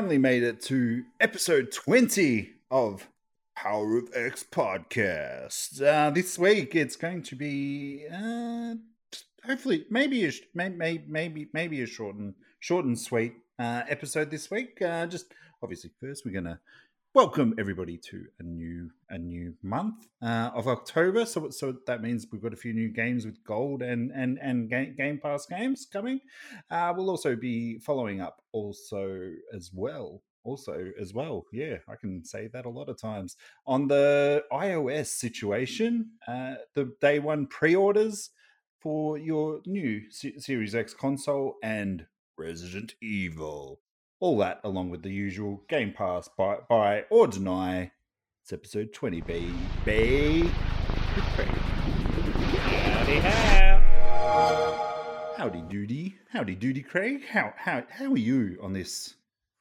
Finally made it to episode 20 of Power of X podcast. Uh, this week it's going to be uh, hopefully maybe a maybe maybe maybe a short and short and sweet uh, episode this week. Uh, just obviously first we're gonna welcome everybody to a new a new month uh, of October. So so that means we've got a few new games with gold and and and Ga- Game Pass games coming. Uh, we'll also be following up also as well. Also, as well, yeah, I can say that a lot of times on the iOS situation. Uh, the day one pre-orders for your new Se- Series X console and Resident Evil. All that along with the usual Game Pass buy, buy or deny. It's episode 20, baby. Howdy how. Howdy doody. Howdy doody, Craig. How, how, how are you on this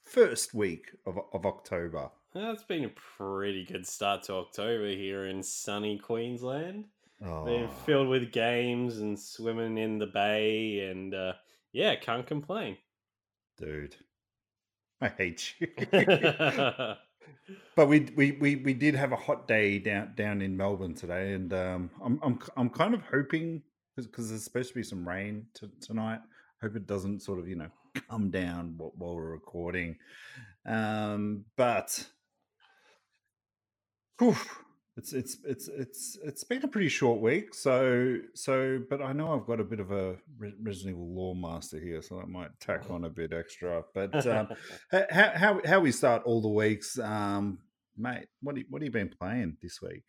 first week of, of October? It's been a pretty good start to October here in sunny Queensland. Oh, Been filled with games and swimming in the bay, and uh, yeah, can't complain. dude. I hate you. but we, we we we did have a hot day down down in Melbourne today, and um, I'm I'm I'm kind of hoping because there's supposed to be some rain t- tonight. Hope it doesn't sort of you know come down while, while we're recording. Um, but whew, it's it's it's it's it's been a pretty short week. So so, but I know I've got a bit of a Re- Resident Evil lore master here, so i might tack on a bit extra. But um, how, how how we start all the weeks, um, mate? What do you, what have you been playing this week?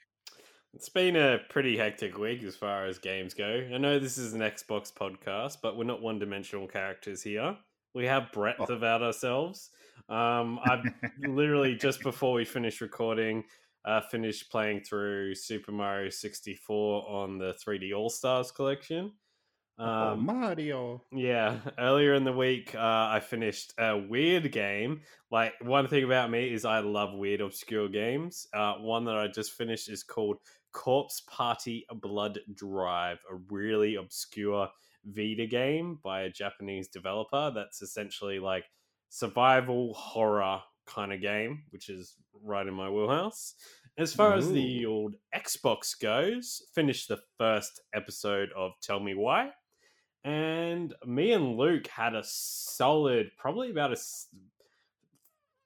it's been a pretty hectic week as far as games go. I know this is an Xbox podcast, but we're not one-dimensional characters here. We have breadth Oh. about ourselves. Um, I've literally just before we finished recording, uh, finished playing through Super Mario 64 on the 3D All Stars collection. oh, Um, Mario. yeah, earlier in the week, uh, I finished a weird game. Like, one thing about me is I love weird, obscure games. Uh, one that I just finished is called Corpse Party Blood Drive, a really obscure Vita game by a Japanese developer that's essentially like survival horror kind of game, which is right in my wheelhouse. As far as the old Xbox goes, finished the first episode of Tell Me Why. And me and Luke had a solid, probably about a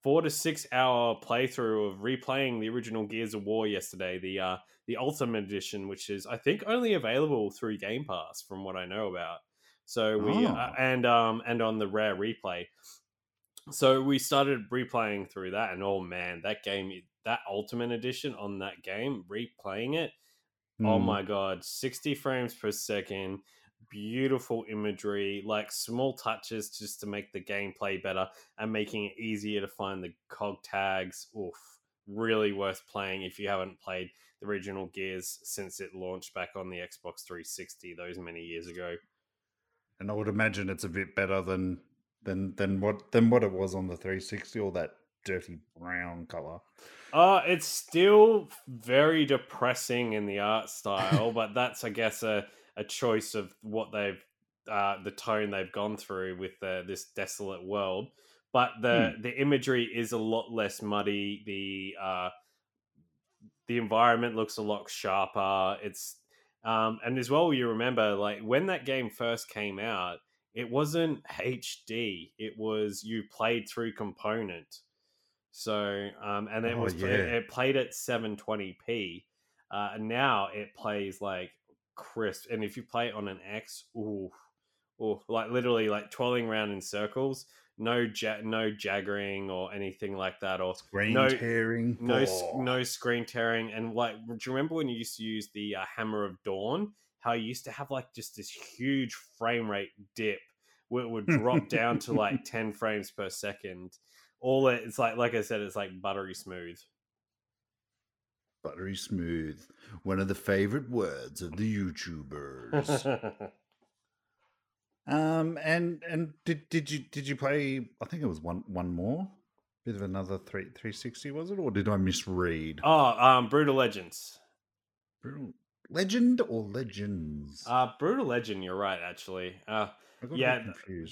four to six hour playthrough of replaying the original Gears of War yesterday, the uh, the Ultimate Edition, which is I think only available through Game Pass, from what I know about. So we uh, Oh. and um and on the rare replay. So we started replaying through that, and oh man, that game, that Ultimate Edition on that game, replaying it, Oh Hmm. my god, 60 frames per second, beautiful imagery, like small touches just to make the gameplay better and making it easier to find the cog tags. Oof, really worth playing if you haven't played the original Gears since it launched back on the Xbox 360 those many years ago. And I would imagine it's a bit better than than than what than what it was on the 360, or that dirty brown color. Uh, it's still very depressing in the art style, but that's, I guess, a, a choice of what they've, uh, the tone they've gone through with uh, this desolate world. But the the imagery is a lot less muddy. The uh, the environment looks a lot sharper. It's um, and as well, you remember like when that game first came out, it wasn't HD. It was you played through component. So um, and it Oh, was yeah. it, it played at 720p. Uh, and now it plays like crisp. And if you play it on an X, ooh, ooh, like literally like twirling around in circles. No ja- no jaggering or anything like that, or Screen no- tearing. no Oh. no screen tearing and like do you remember when you used to use the uh, hammer of dawn how you used to have like just this huge frame rate dip where it would drop down to like 10 frames per second all it, it's like like i said it's like buttery smooth Buttery smooth. One of the favorite words of the YouTubers. um, and and did did you did you play? I think it was one one more. Bit of another three three sixty was it, or did I misread? oh um brutal legends Brutal Legend or Legends? uh brutal legend you're right actually uh I got a yeah,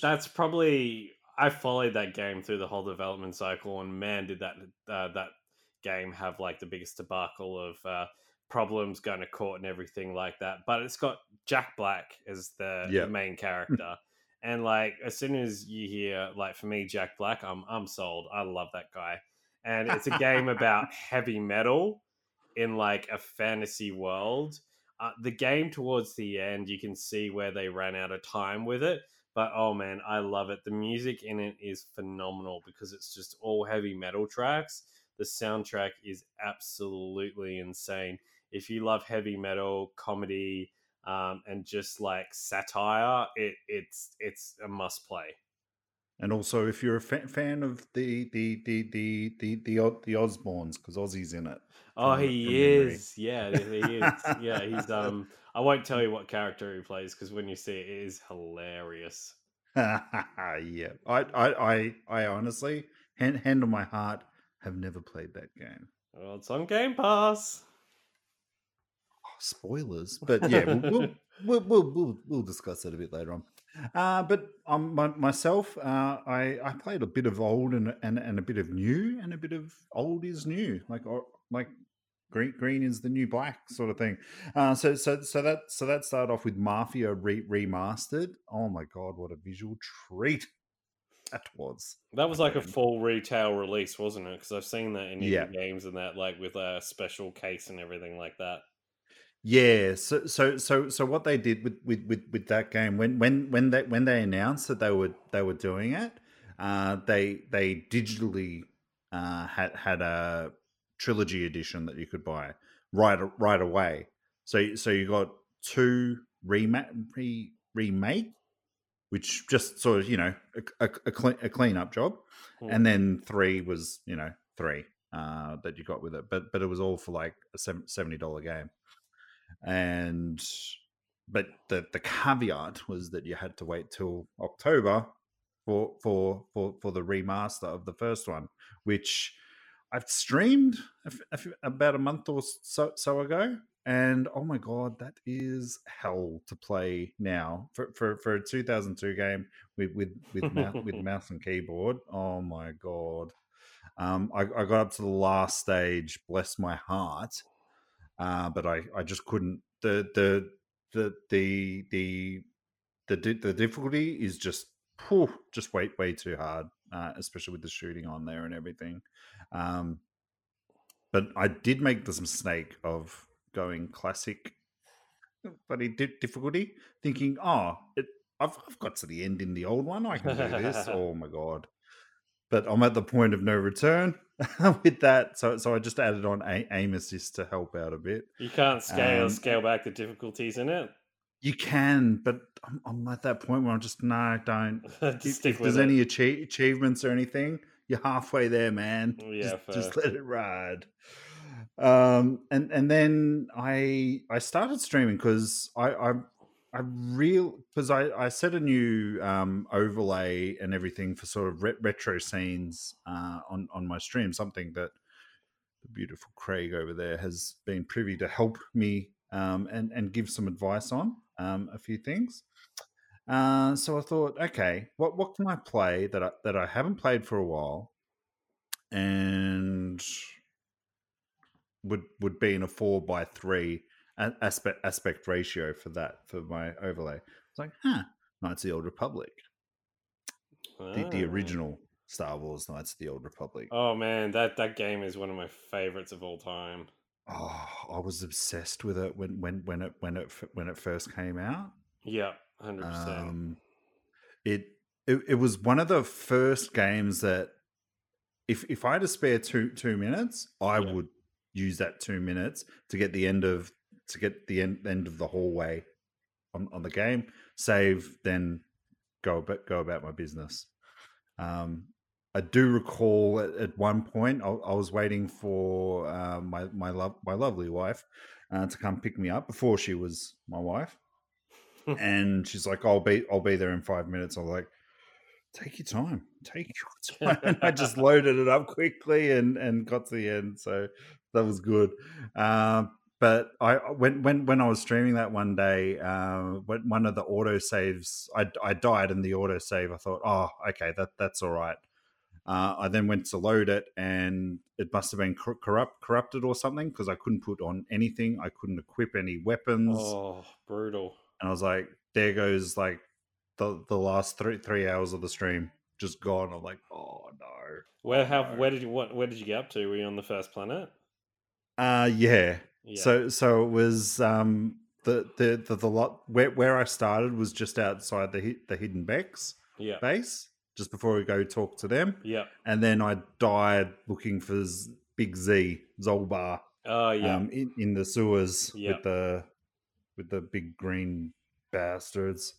that's probably I followed that game through the whole development cycle, and man, did that uh, that game have like the biggest debacle of uh, problems going to court and everything like that. But it's got Jack Black as the, Yeah. the main character. And like as soon as you hear like for me Jack Black, I'm I'm sold. I love that guy. And it's a game about heavy metal in like a fantasy world. Uh, the game towards the end, you can see where they ran out of time with it. But oh man, I love it. The music in it is phenomenal because it's just all heavy metal tracks. The soundtrack is absolutely insane. If you love heavy metal, comedy, um, and just like satire, it it's it's a must play. And also, if you're a fa- fan of the the the the the the, the Osbournes, because Ozzy's in it. Oh, he is. Yeah, he is. yeah, he's um. I won't tell you what character he plays because when you see it, it is hilarious. yeah, I, I, I, I honestly, hand, hand on my heart, have never played that game. Well, it's on Game Pass. Oh, spoilers, but yeah, we'll, we'll, we'll, we'll, we'll, we'll discuss that a bit later on. Uh, but um, my, myself, uh, I, I played a bit of old and, and and a bit of new, and a bit of old is new, like or, like green green is the new black sort of thing. Uh, so so so that so that started off with Mafia re- remastered. Oh my god, what a visual treat that was! That was like a full retail release, wasn't it? Because I've seen that in Yeah. games and that, like with a special case and everything like that. Yeah, so so so so what they did with with with, with that game when when when they when they announced that they were they were doing it, uh, they they digitally uh, had had a trilogy edition that you could buy right right away. So so you got two remake re, remake, which just sort of you know a, a, a, clean, a clean up job, Hmm. and then three was you know three uh, that you got with it, but but it was all for like a seventy dollar game, and but the the caveat was that you had to wait till October for for for for the remaster of the first one, which I've streamed a f- a f- about a month or so so ago, and oh my god, that is hell to play now for for, for a 2002 game with with with mouse, with mouse and keyboard. Oh my god. Um, I, I got up to the last stage, bless my heart, uh, but I, I just couldn't. The the the the the the, the difficulty is just phew, just way way too hard, uh, especially with the shooting on there and everything. Um, but I did make the mistake of going classic, bloody di- difficulty, thinking, oh, it, I've I've got to the end in the old one. I can do this. oh my god! But I'm at the point of no return with that, so so I just added on a- aim assist to help out a bit. You can't scale Um, scale back the difficulties in it. You can, but I'm, I'm at that point where I'm just no, don't. If, if there's it. any achie- achievements or anything, you're halfway there, man. Yeah, just, just let it ride. Um, and and then I I started streaming because I I I real because I I set a new um overlay and everything for sort of re- retro scenes uh on on my stream, something that the beautiful Craig over there has been privy to help me um, and and give some advice on um, a few things. Uh, so I thought, okay, what what can I play that I, that I haven't played for a while, and would would be in a four by three aspect aspect ratio for that for my overlay. It's like, huh, Knights of the Old Republic, the, the Ah. original Star Wars Knights of the Old Republic. Oh man, that that game is one of my favorites of all time. Oh, I was obsessed with it when when when it when it when it first came out. Yeah, hundred percent. Um, it, it it was one of the first games that if if I had to spare two two minutes, I Yeah. would use that two minutes to get the end of to get the end, end of the hallway on, on the game, save, then go about go about my business. Um, I do recall at, at one point I, I was waiting for uh, my my love my lovely wife uh, to come pick me up before she was my wife, and she's like, "I'll be I'll be there in five minutes." I was like, "Take your time, take your time." and I just loaded it up quickly and and got to the end, so that was good. Um, but I when when when I was streaming that one day, uh, when one of the auto saves, I I died in the auto save. I thought, oh, okay, that that's all right. Uh, I then went to load it, and it must have been cor- corrupt corrupted or something because I couldn't put on anything. I couldn't equip any weapons, Oh, brutal. and I was like, there goes like the the last three three hours of the stream just gone. I'm like, oh no. Where have no. where did you what where did you get up to? Were you on the first planet? Uh yeah. Yeah. So so it was um the the the, the lot where where I started was just outside the the hidden Beks yeah. base just before we go talk to them, Yeah. and then I died looking for Z- Big Z Zaalbar Oh yeah. um in, in the sewers Yeah. with the with the big green bastards.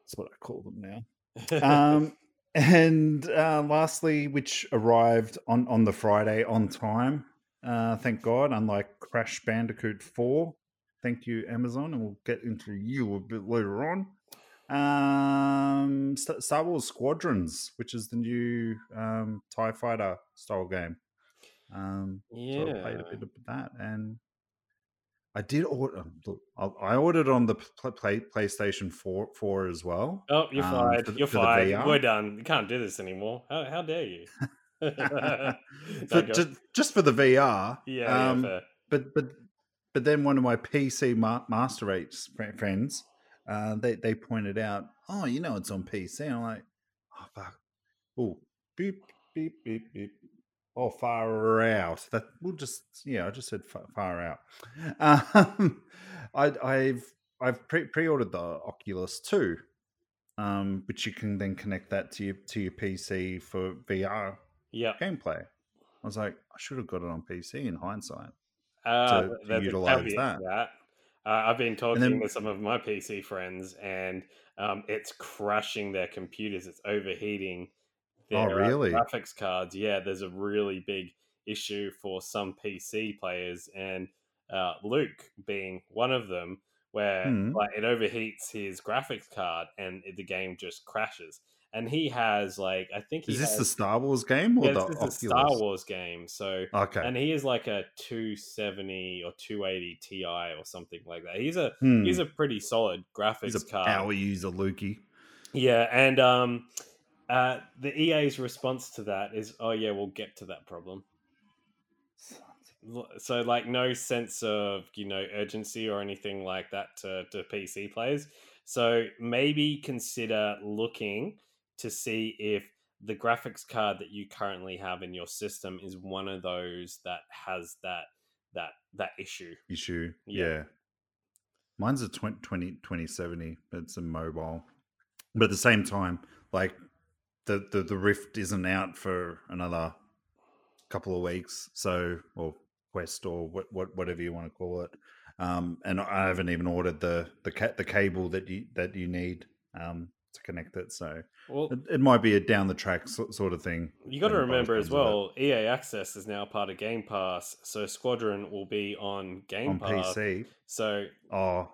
That's what I call them now. um, and uh, lastly, which arrived on on the Friday on time. Uh, thank God, unlike Crash Bandicoot Four. Thank you, Amazon, and we'll get into you a bit later on. Um, Star Wars Squadrons, which is the new um, Tie Fighter style game. Um, so I played a bit of that, and I did order. Look, I I ordered on the play, PlayStation Four Four as well. Oh, you're um, fired. the- you're fired. We're done. You can't do this anymore. How how dare you? for, just, just for the VR. yeah, um, yeah, but but but then one of my PC ma- master race friends, uh, they they pointed out, oh, you know, it's on PC. I'm like, oh fuck, oh beep beep beep beep. Oh, far out. That we'll just yeah. I just said far, far out. Um, I, I've I've pre pre ordered the Oculus two, um, which you can then connect that to your to your PC for VR Yeah. gameplay. I was like, I should have got it on PC in hindsight. Uh, to there's utilise that. that. Uh, I've been talking then- to some of my PC friends, and um, it's crashing their computers. It's overheating Oh, their uh, really? graphics cards. Yeah, there's a really big issue for some PC players, and uh, Luke being one of them, where Hmm. like it overheats his graphics card and it, the game just crashes. And he has like I think he Is this has, the Star Wars game or yeah, the this is Oculus? Star Wars game, so Okay. and he is like a 270 or 280 Ti or something like that. He's a Hmm. he's a pretty solid graphics He's a card. power user, Lukey. Yeah, and um, uh, the EA's response to that is, "Oh yeah, we'll get to that problem." So like no sense of you know urgency or anything like that to, to PC players. So maybe consider looking to see if the graphics card that you currently have in your system is one of those that has that that that issue. Issue. Yeah. Yeah. Mine's a 20, 20 2070, but it's a mobile. But at the same time, like the, the, the Rift isn't out for another couple of weeks. So, or Quest or what, what whatever you want to call it. Um, and I haven't even ordered the the ca- the cable that you that you need um, to connect it. So Well, it, it might be a down the track so, sort of thing. You got to remember as well, EA Access is now part of Game Pass, so Squadron will be on Game on Pass. PC. So Oh,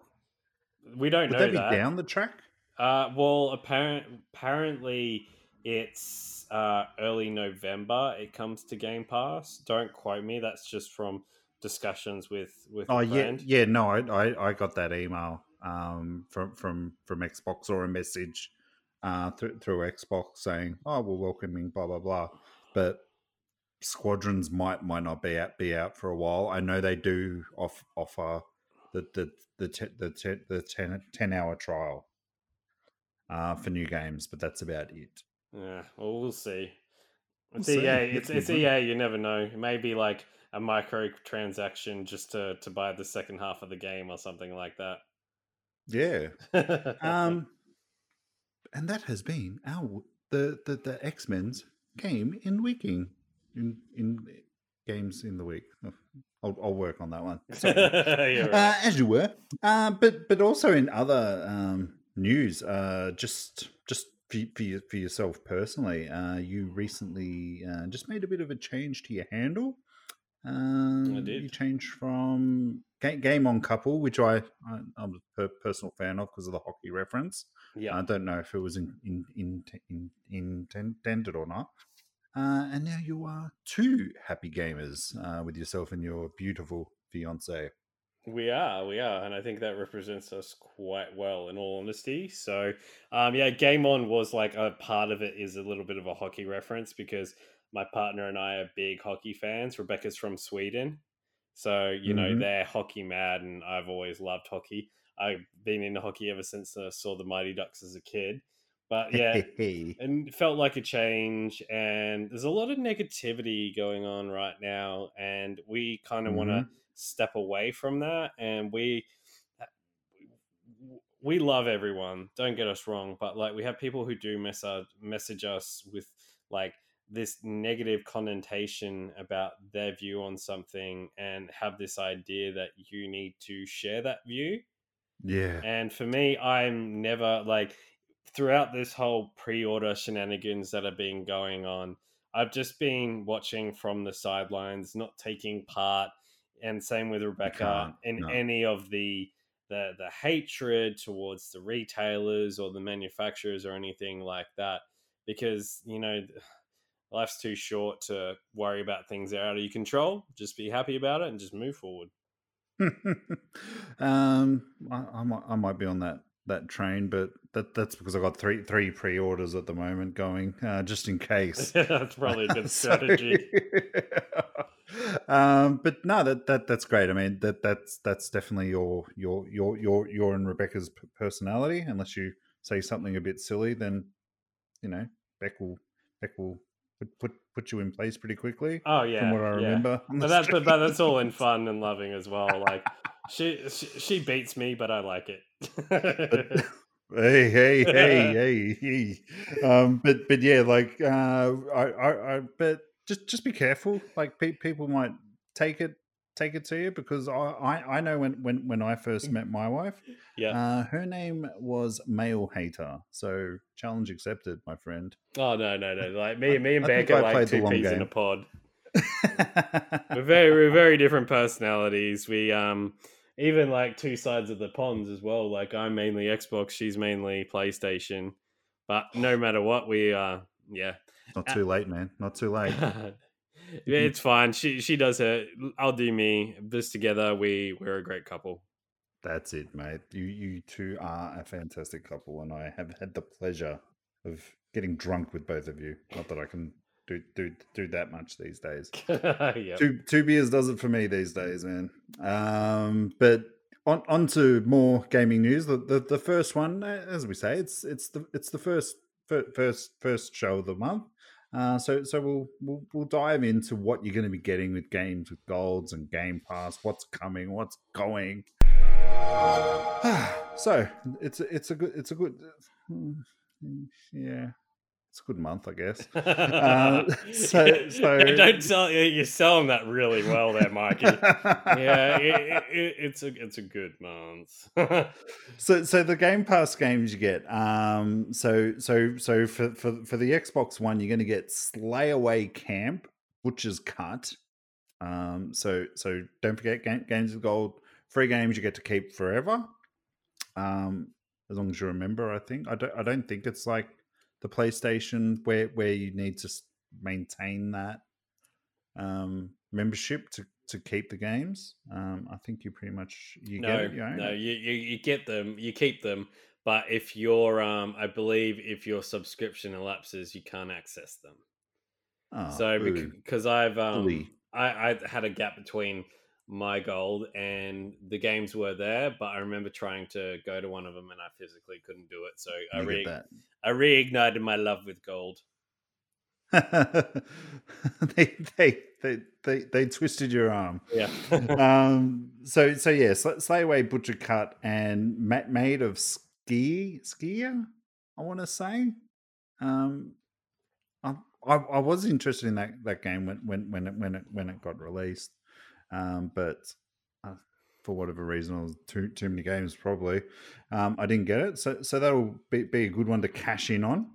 we don't would know that be that. down the track? Uh, well, apparent, apparently it's uh, early November. It comes to Game Pass. Don't quote me. That's just from discussions with with. Oh yeah, yeah. No, I, I I got that email um from from from Xbox or a message uh through through Xbox saying, "Oh, we're welcoming blah blah blah," but squadrons might might not be out be out for a while. I know they do off offer the the the te- the te- the 10, 10 hour trial uh for new games, but that's about it. Yeah, well, we'll see. It's We'll see. EA. It's, it's Mhm. EA. You never know. It may be like a microtransaction just to, to buy the second half of the game or something like Yeah. Um, and that has been our the the, the X Men's game in weeking in in games in the week. I'll, I'll work on that one. Sorry. You're uh, as you were, uh, but but also in other um, news, uh, just just for, for, you, for yourself personally, uh, you recently uh, just made a bit of a change to your handle. Um, did. You changed from game on couple, which I, I I'm a personal fan of because of the hockey reference. yeah. I don't know if it was in, in, in, in, intended or not. Uh, and now you are two happy gamers uh, with yourself and your beautiful fiance. We are, we are, and I think that represents us quite well, in all honesty. So, um, yeah, Game On was like a part of it is a little bit of a hockey reference because my partner and I are big hockey fans. Rebecca's from Sweden, so you know Mhm. they're hockey mad, and I've always loved hockey. I've been into hockey ever since I saw the Mighty Ducks as a kid. But yeah, and it felt like a change and there's a lot of negativity going on right now and we kind of want to step away from that and we uh, we love everyone don't get us wrong but like we have people who do message message us with like this negative connotation about their view on something and have this idea that you need to share that view yeah. and for me, I'm never like throughout this whole pre-order shenanigans that have been going on. I've just been watching from the sidelines, not taking part, and same with Rebecca in no. any of the the the hatred towards the retailers or the manufacturers or anything like that, because you know life's too short to worry about things that are out of your control. Just be happy about it and just move forward. um, I, I might I might be on that that train, but that that's because I've got three three pre orders at the moment going, uh, just in case. That's probably a good strategy. um, but no, that that that's great. I mean, that that's that's definitely your your your your your and Rebecca's p- personality. Unless you say something a bit silly, then you know Beck will Beck will put put, put you in place pretty quickly. Oh yeah, from what I yeah. remember. But that's but, but that's all in fun and loving as well. Like she she, she beats me, but I like it. hey hey hey hey hey um but but yeah like uh i i, I but just just be careful like pe- people might take it take it to you because i i, I know when when when i first met my wife yeah. uh her name was male hater so challenge accepted my friend Oh no no no! Like me me and Beck are like two peas in a pod. We're very we're very different personalities. We um even like two sides of the ponds as well. Like I'm mainly Xbox, she's mainly PlayStation. But no matter what, we uh yeah. not too late man not too late it's fine. She she does her. I'll do me. This together, we we're a great couple. That's it, mate. You you two are a fantastic couple, and I have had the pleasure of getting drunk with both of you. Not that I can do do do that much these days. yep. Two two beers does it for me these days, man. Um, but on on to more gaming news. The, the the first one, uh, as we say, it's it's the it's the first first first show of the month. Uh, so so we'll, we'll we'll dive into what you're going to be getting with games with golds and Game Pass. What's coming? What's going? so it's it's a good it's a good hmm, yeah it's a good month I guess. Uh, so- so- don't sell. You're selling that really well there, Mikey. yeah, it, it, it's a it's a good month. So, so the Game Pass games you get. Um, so, so, so for for for the Xbox One, you're going to get Slay Away Camp, Butcher's Cut. Um, so, so don't forget Ga- Games of Gold, free games you get to keep forever. Um, as long as you remember, I think I don't. I don't think it's like the PlayStation where where you need to maintain that um membership to to keep the games. Um, I think you pretty much you no, get it. You own no, you, you you get them, you keep them, but if your um, I believe if your subscription elapses, you can't access them. Oh, so because I've um, Bully. I, I had a gap between my gold and the games were there, but I remember trying to go to one of them and I physically couldn't do it. So I re- I reignited my love with gold. they, they they they they twisted your arm. Yeah. um. So so yeah. Sl- Slay away butcher cut and ma- Maid of ski Sker. I want to say. Um. I, I I was interested in that that game when when when it when it when it got released. Um. But. Uh, for whatever reason, was too too many games. Probably, um, I didn't get it. So so that'll be, be a good one to cash in on,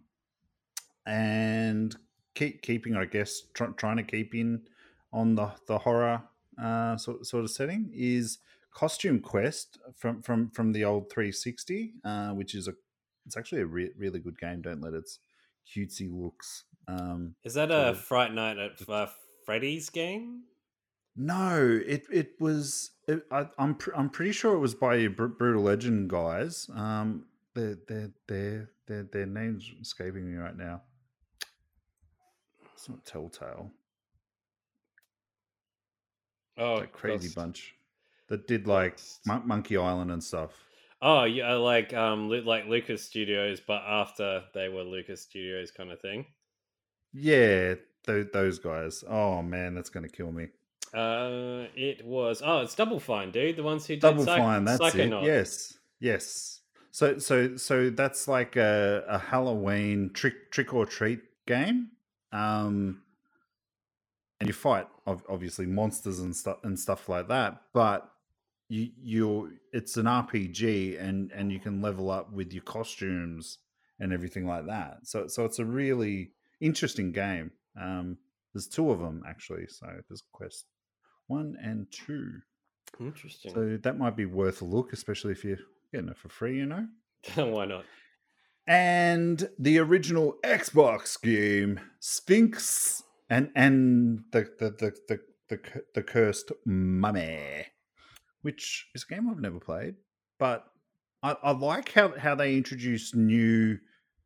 and keep keeping, I guess, try, trying to keep in on the the horror uh, sort sort of setting is Costume Quest from from from the old 360, uh, which is a it's actually a re- really good game. Don't let its cutesy looks. Um, Is that a of- Fright Night at uh, Freddy's game? No, it it was. It, I, I'm pr- I'm pretty sure it was by Br- brutal legend guys. Um, their their their their their names escaping me right now. It's not Telltale. Oh, that crazy bunch that did like Mon- Monkey Island and stuff. Oh, yeah, like um, like Lucas Studios, but after they were Lucas Studios, kind of thing. Yeah, th- those guys. Oh man, that's gonna kill me. Uh, it was. Oh, it's Double Fine, dude. The ones who did Double Psych- Fine, that's it. Yes, yes. So, so, so that's like a, a Halloween trick trick or treat game, um, and you fight obviously monsters and stuff and stuff like that. But you you it's an RPG, and and you can level up with your costumes and everything like that. So, so it's a really interesting game. Um, there's two of them actually. So there's Quest one and two. Interesting. So that might be worth a look, especially if you're getting it for free, you know. Why not? And the original Xbox game, Sphinx, and and the the the the the, the cursed mummy, which is a game I've never played, but I, I like how how they introduce new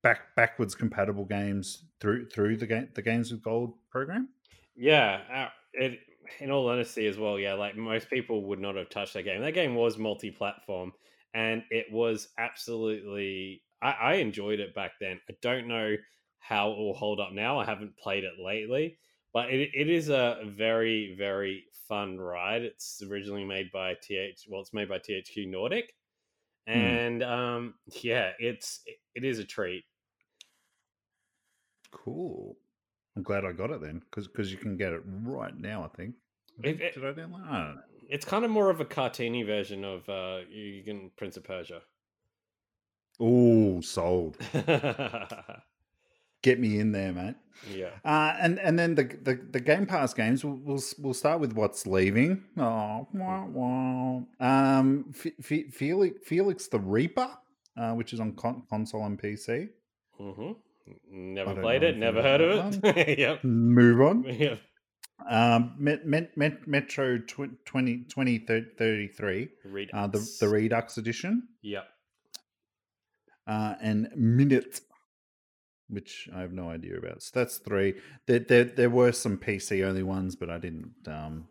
back backwards compatible games through through the game the games with gold program. Yeah, uh, it. In all honesty, as well, yeah, like most people would not have touched that game. That game was multi-platform, and it was absolutely. I, I enjoyed it back then. I don't know how it will hold up now. I haven't played it lately, but it, it is a very very fun ride. It's originally made by TH. Well, it's made by THQ Nordic, and um, yeah, it's it is a treat. Cool. I'm glad I got it then, because you can get it right now. I think. It- it- Did I download? I. It's kind of more of a cartoony version of uh, you can Prince of Persia. Oh, sold. Get me in there, mate. Uh, and and then the, the the Game Pass games. We'll we'll, we'll start with what's leaving. Oh, wah, wah. um, F- F- Felix Felix the Reaper, uh, which is on con- console and PC. hmm Never played it. Never heard of it. yep. Move on. Yep. Um, Met, Met, Met, Metro tw- 20, 2033, Redux. uh, the the Redux edition, Yep. uh, and Minit, which I have no idea about. So that's three. There, there, there were some PC only ones, but I didn't um,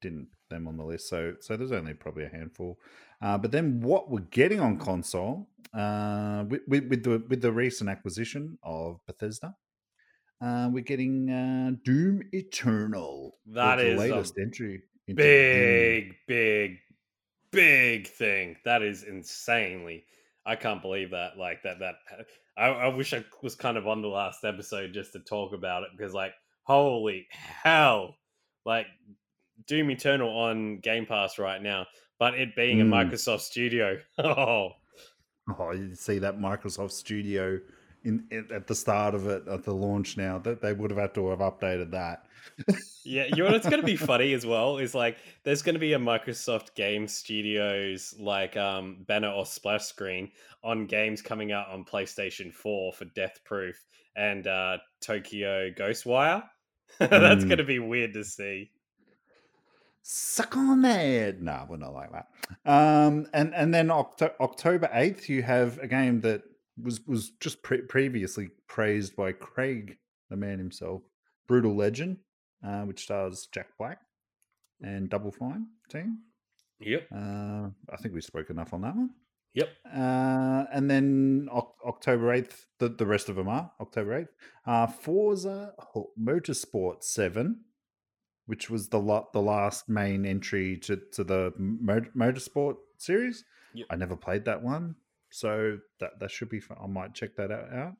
didn't them on the list. So so there's only probably a handful. Uh, but then what we're getting on console uh, with, with, with the with the recent acquisition of Bethesda. Uh, we're getting uh, Doom Eternal. That is the latest entry. into Doom. Big, big, big thing. That is insanely. I can't believe that. Like that. That. I, I wish I was kind of on the last episode just to talk about it because, like, holy hell! Like Doom Eternal on Game Pass right now, but it being a Mm. Microsoft Studio. Oh, Oh, you see that Microsoft Studio in, in at the start of it at the launch. Now that they would have had to have updated that. Yeah, you know what's going to be funny as well is like there's going to be a Microsoft Game Studios like um banner or splash screen on games coming out on PlayStation 4 for Deathloop and uh Tokyo Ghostwire. That's Mm. going to be weird to see. Suck on that. No, we're not like that. Um, and and then Octo- October eighth, you have a game that was was just pre- previously praised by Craig, the man himself, Brutal Legend, uh, which stars Jack Black and Double Fine team. Yep. Uh, I think we spoke enough on that one. Yep. Uh, and then Oc- October 8th, the, the rest of them are October 8th. Uh, Forza Motorsport 7, which was the lot, the last main entry to, to the mo- Motorsport series. Yep. I never played that one. So that, that should be fun. I might check that out.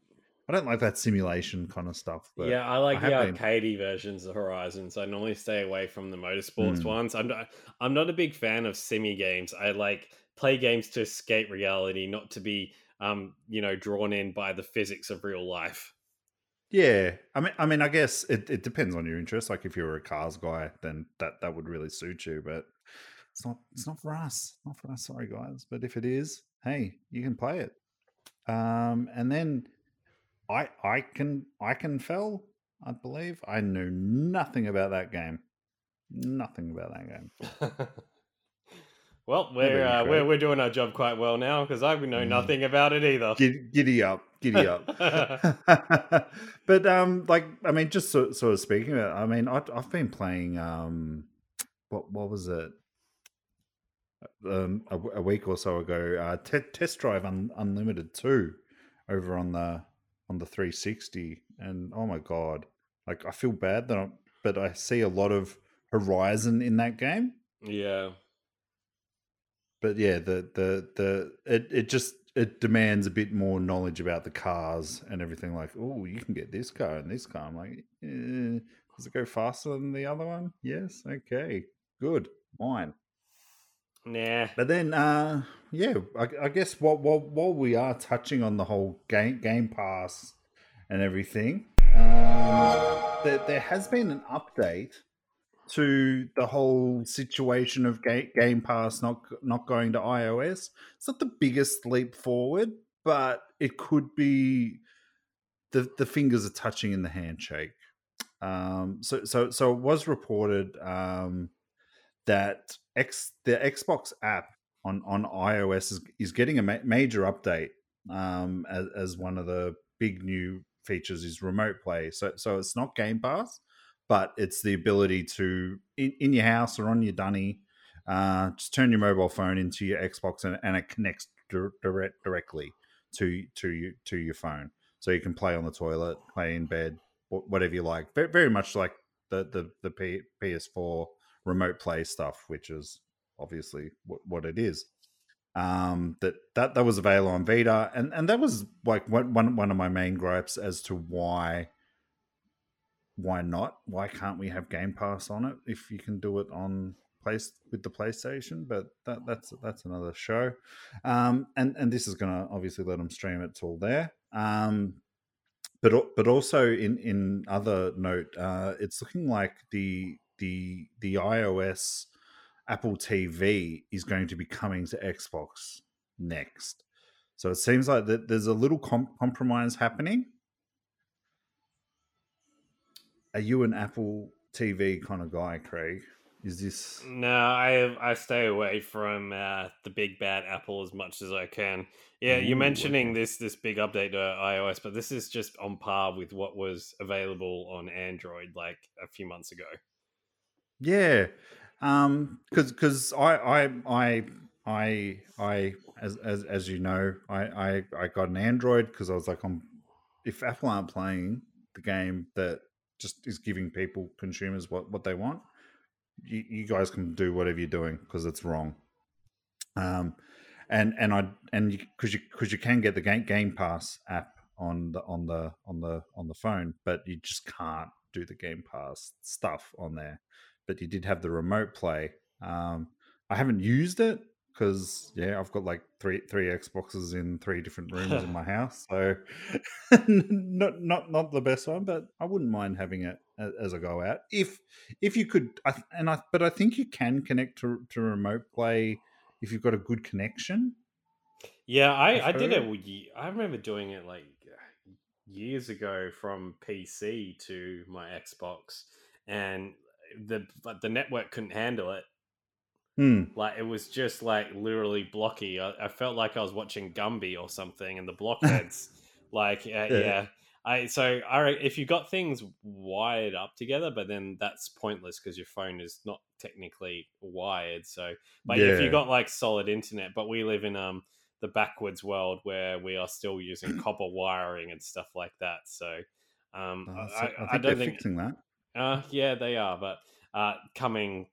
I don't like that simulation kind of stuff. But yeah, I like I the been- arcadey versions of Horizon, so I normally stay away from the motorsports Hmm. ones. I'm not, I'm not a big fan of simi games. I like play games to escape reality, not to be um, you know, drawn in by the physics of real life. Yeah, I mean, I mean, I guess it, it depends on your interest. Like, if you're a cars guy, then that that would really suit you. But it's not it's not for us. Not for us. Sorry, guys. But if it is, hey, you can play it. Um, and then I I can Ikenfell. I believe I know nothing about that game. Nothing about that game. well, we're uh, we're we're doing our job quite well now because I know mm. nothing about it either. Giddy, giddy up, giddy up. but um, like I mean, just sort, sort of speaking of it, I mean, I, I've been playing um, what what was it? Um, a, a week or so ago, uh, te- Test Drive Un- Unlimited two over on the on the 360, and oh my god, like I feel bad that I'm, but I see a lot of Horizon in that game. Yeah, but yeah, the the the it it just it demands a bit more knowledge about the cars and everything. Like, oh, you can get this car and this car. I'm like, eh, does it go faster than the other one? Yes. Okay. Good. Mine. Nah. But then, uh, yeah, I, I guess while, while while we are touching on the whole game Game Pass and everything, um, there, there has been an update to the whole situation of Game Pass not not going to iOS. It's not the biggest leap forward, but it could be. the The fingers are touching in the handshake. Um, so so so it was reported um, that X the Xbox app on on iOS is, is getting a ma- major update um, as as one of the big new features is remote play. So so it's not Game Pass, but it's the ability to in, in your house or on your dunny, uh, just turn your mobile phone into your Xbox and, and it connects direct directly to to you to your phone, so you can play on the toilet, play in bed, whatever you like. Very, very much like the the the P, PS4 remote play stuff, which is obviously what, what it is. Um, that that that was available on Vita, and and that was like one one of my main gripes as to why why not? Why can't we have Game Pass on it if you can do it on place with the PlayStation? But that that's that's another show. Um, and and this is going to obviously let them stream it all there. Um, but but also in in other note, uh, it's looking like the the the iOS Apple TV is going to be coming to Xbox next. So it seems like that there's a little comp- compromise happening. Are you an Apple TV kind of guy, Craig? Is this no? I I stay away from uh, the big bad Apple as much as I can. Yeah, Ooh, you're mentioning okay. this this big update to iOS, but this is just on par with what was available on Android like a few months ago. Yeah, um, because because I I I I I as as as you know, I I, I got an Android because I was like, I'm if Apple aren't playing the game that just is giving people consumers what what they want, you, you guys can do whatever you're doing because it's wrong. Um, and and I and because you because you, you can get the game Game Pass app on the on the on the on the phone, but you just can't do the Game Pass stuff on there but you did have the remote play. Um, I haven't used it because yeah, I've got like three three Xboxes in three different rooms in my house, so not not not the best one, but I wouldn't mind having it as I go out. If if you could, I, and I but I think you can connect to to remote play if you've got a good connection. Yeah, I I did it. I remember doing it like uh, years ago from PC to my Xbox, and the but the network couldn't handle it. Hmm. Like it was just like literally blocky. I, I, felt like I was watching Gumby or something, and the blockheads, like uh, yeah. yeah. I so I if you got things wired up together, but then that's pointless because your phone is not technically wired. So, but yeah. if you got like solid internet, but we live in um the backwards world where we are still using copper wiring and stuff like that. So, um, oh, I, I, I, don't think fixing that. Uh, yeah, they are, but uh, coming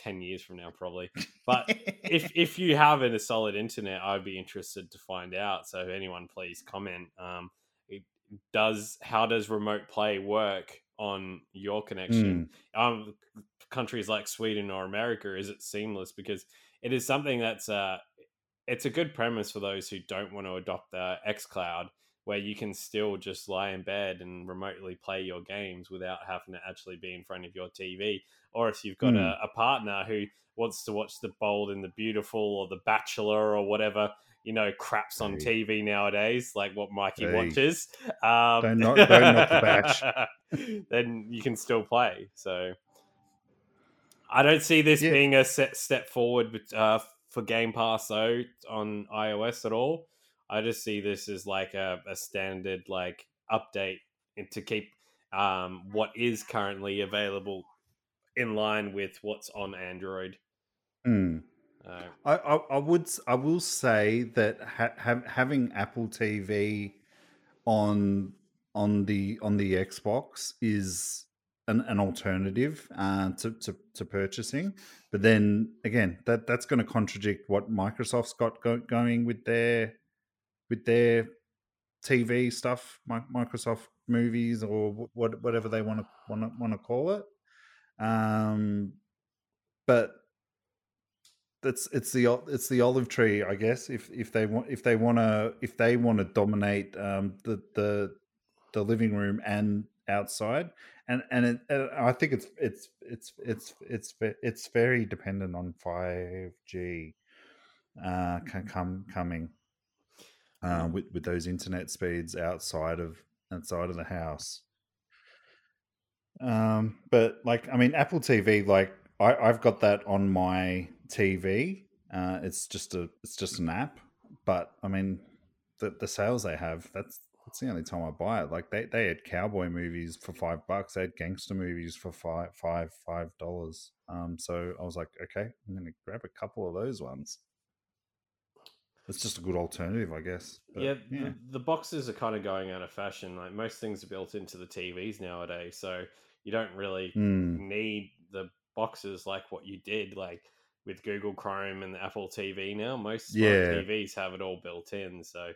ten years from now, probably. But if if you have a solid internet, I'd be interested to find out. So, anyone, please comment. Um, it does how does remote play work on your connection? Mm. Um, countries like Sweden or America, is it seamless? Because it is something that's uh, it's a good premise for those who don't want to adopt the XCloud where you can still just lie in bed and remotely play your games without having to actually be in front of your TV. Or if you've got mm. a, a, partner who wants to watch The Bold and the Beautiful or The Bachelor or whatever, you know, craps on hey. TV nowadays, like what Mikey hey. watches. Um, don't, knock, don't knock the batch. then you can still play. So. I don't see this Yeah. being a set step forward uh, for Game Pass though on iOS at all. I just see this as like a, a standard like update to keep um, what is currently available in line with what's on Android. Hmm. Uh, I, I, I would I will say that ha- ha- having Apple TV on on the on the Xbox is an, an alternative uh, to, to to purchasing, but then again that that's going to contradict what Microsoft's got go- going with their with their TV stuff, Microsoft movies or what whatever they want to want to want to call it. Um, but that's it's the it's the olive tree, I guess. If if they want if they want to if they want to dominate um, the the the living room and outside, and and, it, and I think it's it's it's it's it's it's very dependent on five G uh, can come coming uh, with with those internet speeds outside of outside of the house. Um, but like, I mean, Apple TV, like, I, I've got that on my TV. Uh, it's just a, it's just an app. But I mean, the the sales they have, that's that's the only time I buy it. Like they, they had cowboy movies for five bucks. They had gangster movies for five five five dollars. Um, so I was like, okay, I'm gonna grab a couple of those ones. It's just a good alternative, I guess. But, yeah, The, the boxes are kind of going out of fashion. Like most things are built into the TVs nowadays, so you don't really Mm, need the boxes like what you did like with Google Chrome and the Apple TV now. Most Yeah. TVs have it all built in, so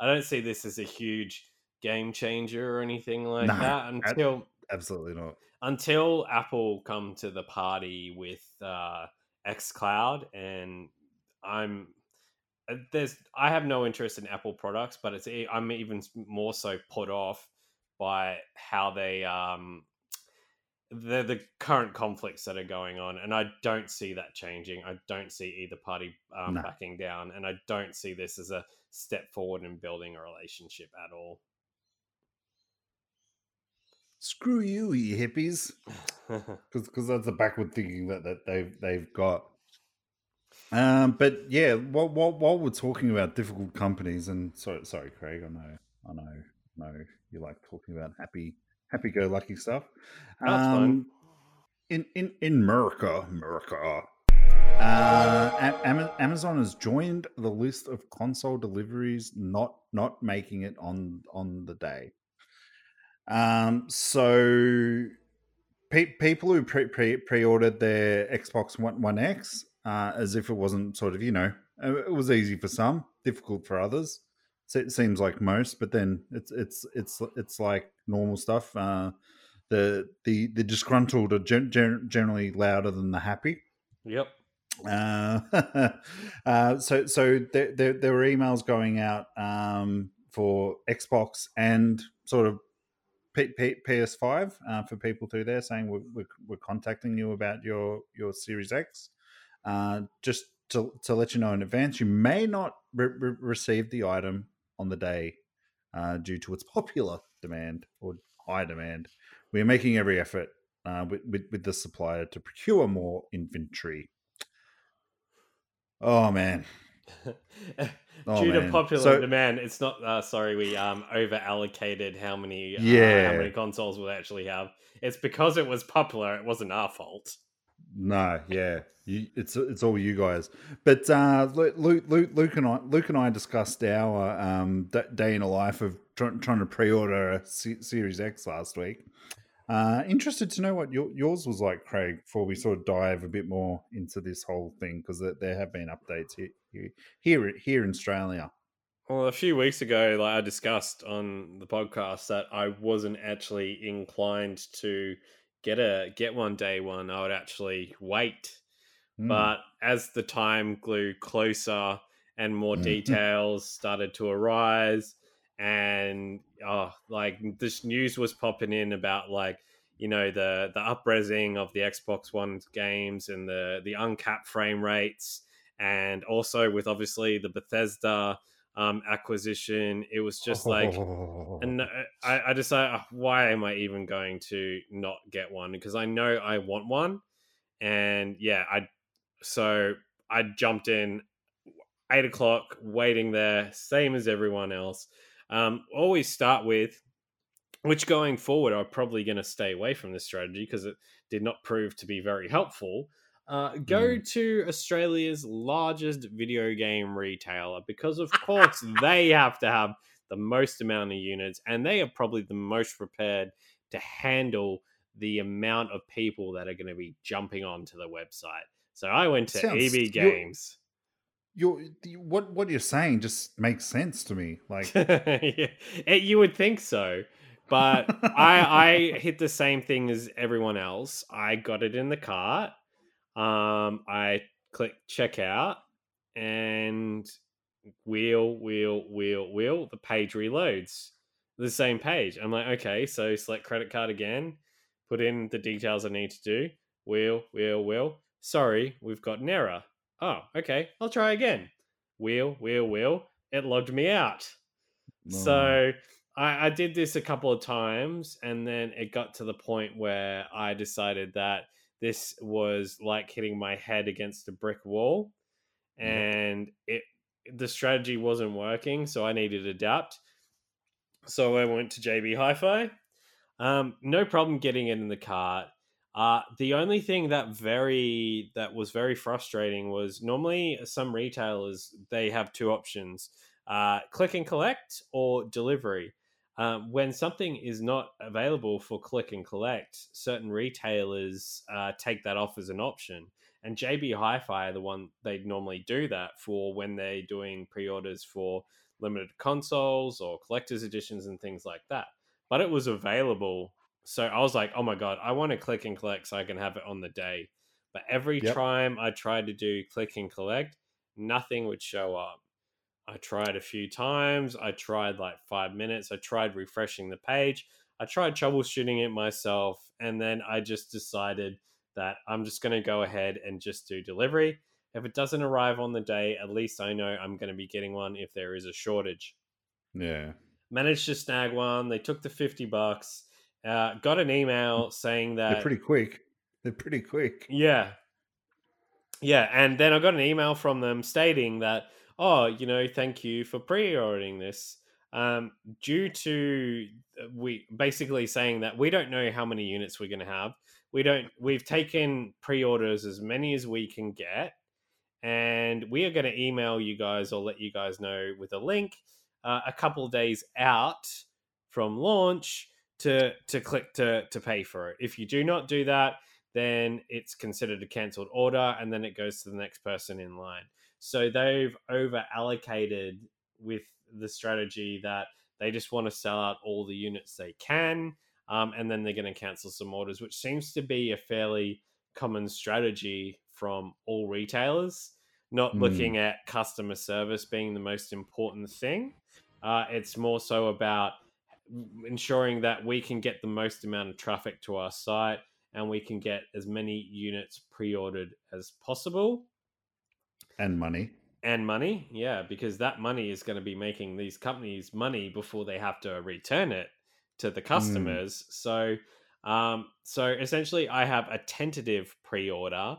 I don't see this as a huge game changer or anything like No, that until absolutely not. until Apple come to the party with uh, XCloud, and I'm there's I have no interest in Apple products, but it's I'm even more so put off by how they um the the current conflicts that are going on, and I don't see that changing. I don't see either party um, No. backing down, and I don't see this as a step forward in building a relationship at all. Screw you, you hippies. because that's the backward thinking that, that they've they've got. Um, but yeah, while, while while we're talking about difficult companies, and sorry, sorry, Craig, I know, I know, I know you like talking about happy happy go lucky stuff. Um, in in in America, America. Uh, Amazon has joined the list of console deliveries not not making it on on the day. Um, so pe- people who pre- pre- pre-ordered their Xbox One, One X uh, as if it wasn't sort of you know uh, it was easy for some, difficult for others. It seems like most, but then it's it's it's it's like normal stuff. Uh, the the the disgruntled are gen- gen- generally louder than the happy. yep. Uh, uh, so so there, there there were emails going out um, for Xbox and sort of P- P- PS5 uh, for people through there saying we're, we're, we're contacting you about your your Series X. Uh, just to, to let you know in advance, you may not re- re- receive the item on the day uh, due to its popular demand or high demand. We are making every effort uh, with, with with the supplier to procure more inventory. Oh man, Oh, Due to popular So- demand, it's not. Uh, sorry, we um over allocated how many uh, how many consoles we'll actually have. It's because it was popular. It wasn't our fault. No, yeah, you, it's it's all you guys. But uh, Luke, Luke, Luke, and I, Luke and I discussed our um, day in a life of try, trying to pre-order a C- Series X last week. Uh, interested to know what your, yours was like, Craig, before we sort of dive a bit more into this whole thing because there, have been updates here here here in Australia. Well, a few weeks ago, like I discussed on the podcast, that I wasn't actually inclined to get a get one day one. I would actually wait Hmm. But as the time grew closer and more Mhm. details started to arise, and oh, like this news was popping in about like you know the the upresing of the Xbox One games and the the uncapped frame rates, and also with obviously the Bethesda um, acquisition, it was just like and uh, I, I decided, "Oh, why am I even going to not get one? Because I know I want one, and yeah, I so I jumped in eight o'clock, waiting there, same as everyone else. Um, always start with which going forward, I'm probably going to stay away from this strategy because it did not prove to be very helpful. Uh, go Mm. to Australia's largest video game retailer because, of course, they have to have the most amount of units and they are probably the most prepared to handle the amount of people that are going to be jumping onto the website. So I went to Sounds- EB you're- Games. You're, you- what what you're saying just makes sense to me. Like, yeah, eh, you would think so, but I I hit the same thing as everyone else. I got it in the cart. Um, I clicked checkout and wheel wheel wheel wheel. The page reloads. The same page. I'm like, okay, so select credit card again. Put in the details I need to do. Wheel wheel wheel. Sorry, we've got an error. Oh, okay. I'll try again. Wheel wheel wheel. It logged me out. no. So I, I did this a couple of times, and then it got to the point where I decided that this was like hitting my head against a brick wall, and it the strategy wasn't working, so I needed to adapt. So I went to JB Hi-Fi. Um, no problem getting it in the cart. Uh, the only thing that very that was very frustrating was normally some retailers they have two options uh, click and collect or delivery. Um, when something is not available for click and collect, certain retailers uh, take that off as an option. And JB Hi-Fi are the one they normally do that for when they're doing pre-orders for limited consoles or collector's editions and things like that. But it was available, so I was like, "Oh my god, I want to click and collect so I can have it on the day." But every Yep. time I tried to do click and collect, nothing would show up. I tried a few times. I tried like five minutes. I tried refreshing the page. I tried troubleshooting it myself. And then I just decided that I'm just going to go ahead and just do delivery. If it doesn't arrive on the day, at least I know I'm going to be getting one if there is a shortage. yeah, Managed to snag one. They took the 50 bucks. Uh, got an email saying that they're pretty quick. They're pretty quick. yeah. Yeah, and then I got an email from them stating that, oh, you know, thank you for pre-ordering this. Um, due to uh, we basically saying that we don't know how many units we're going to have. We don't. We've taken pre-orders as many as we can get, and we are going to email you guys or let you guys know with a link uh, a couple days out from launch to to click to to pay for it. If you do not do that, then it's considered a cancelled order and then it goes to the next person in line. So they've over allocated with the strategy that they just want to sell out all the units they can um, and then they're going to cancel some orders, which seems to be a fairly common strategy from all retailers, not Mm. looking at customer service being the most important thing. Uh, it's more so about ensuring that we can get the most amount of traffic to our site and we can get as many units pre-ordered as possible And money. and money? Yeah because that money is going to be making these companies money before they have to return it to the customers. So um so essentially i have a tentative pre-order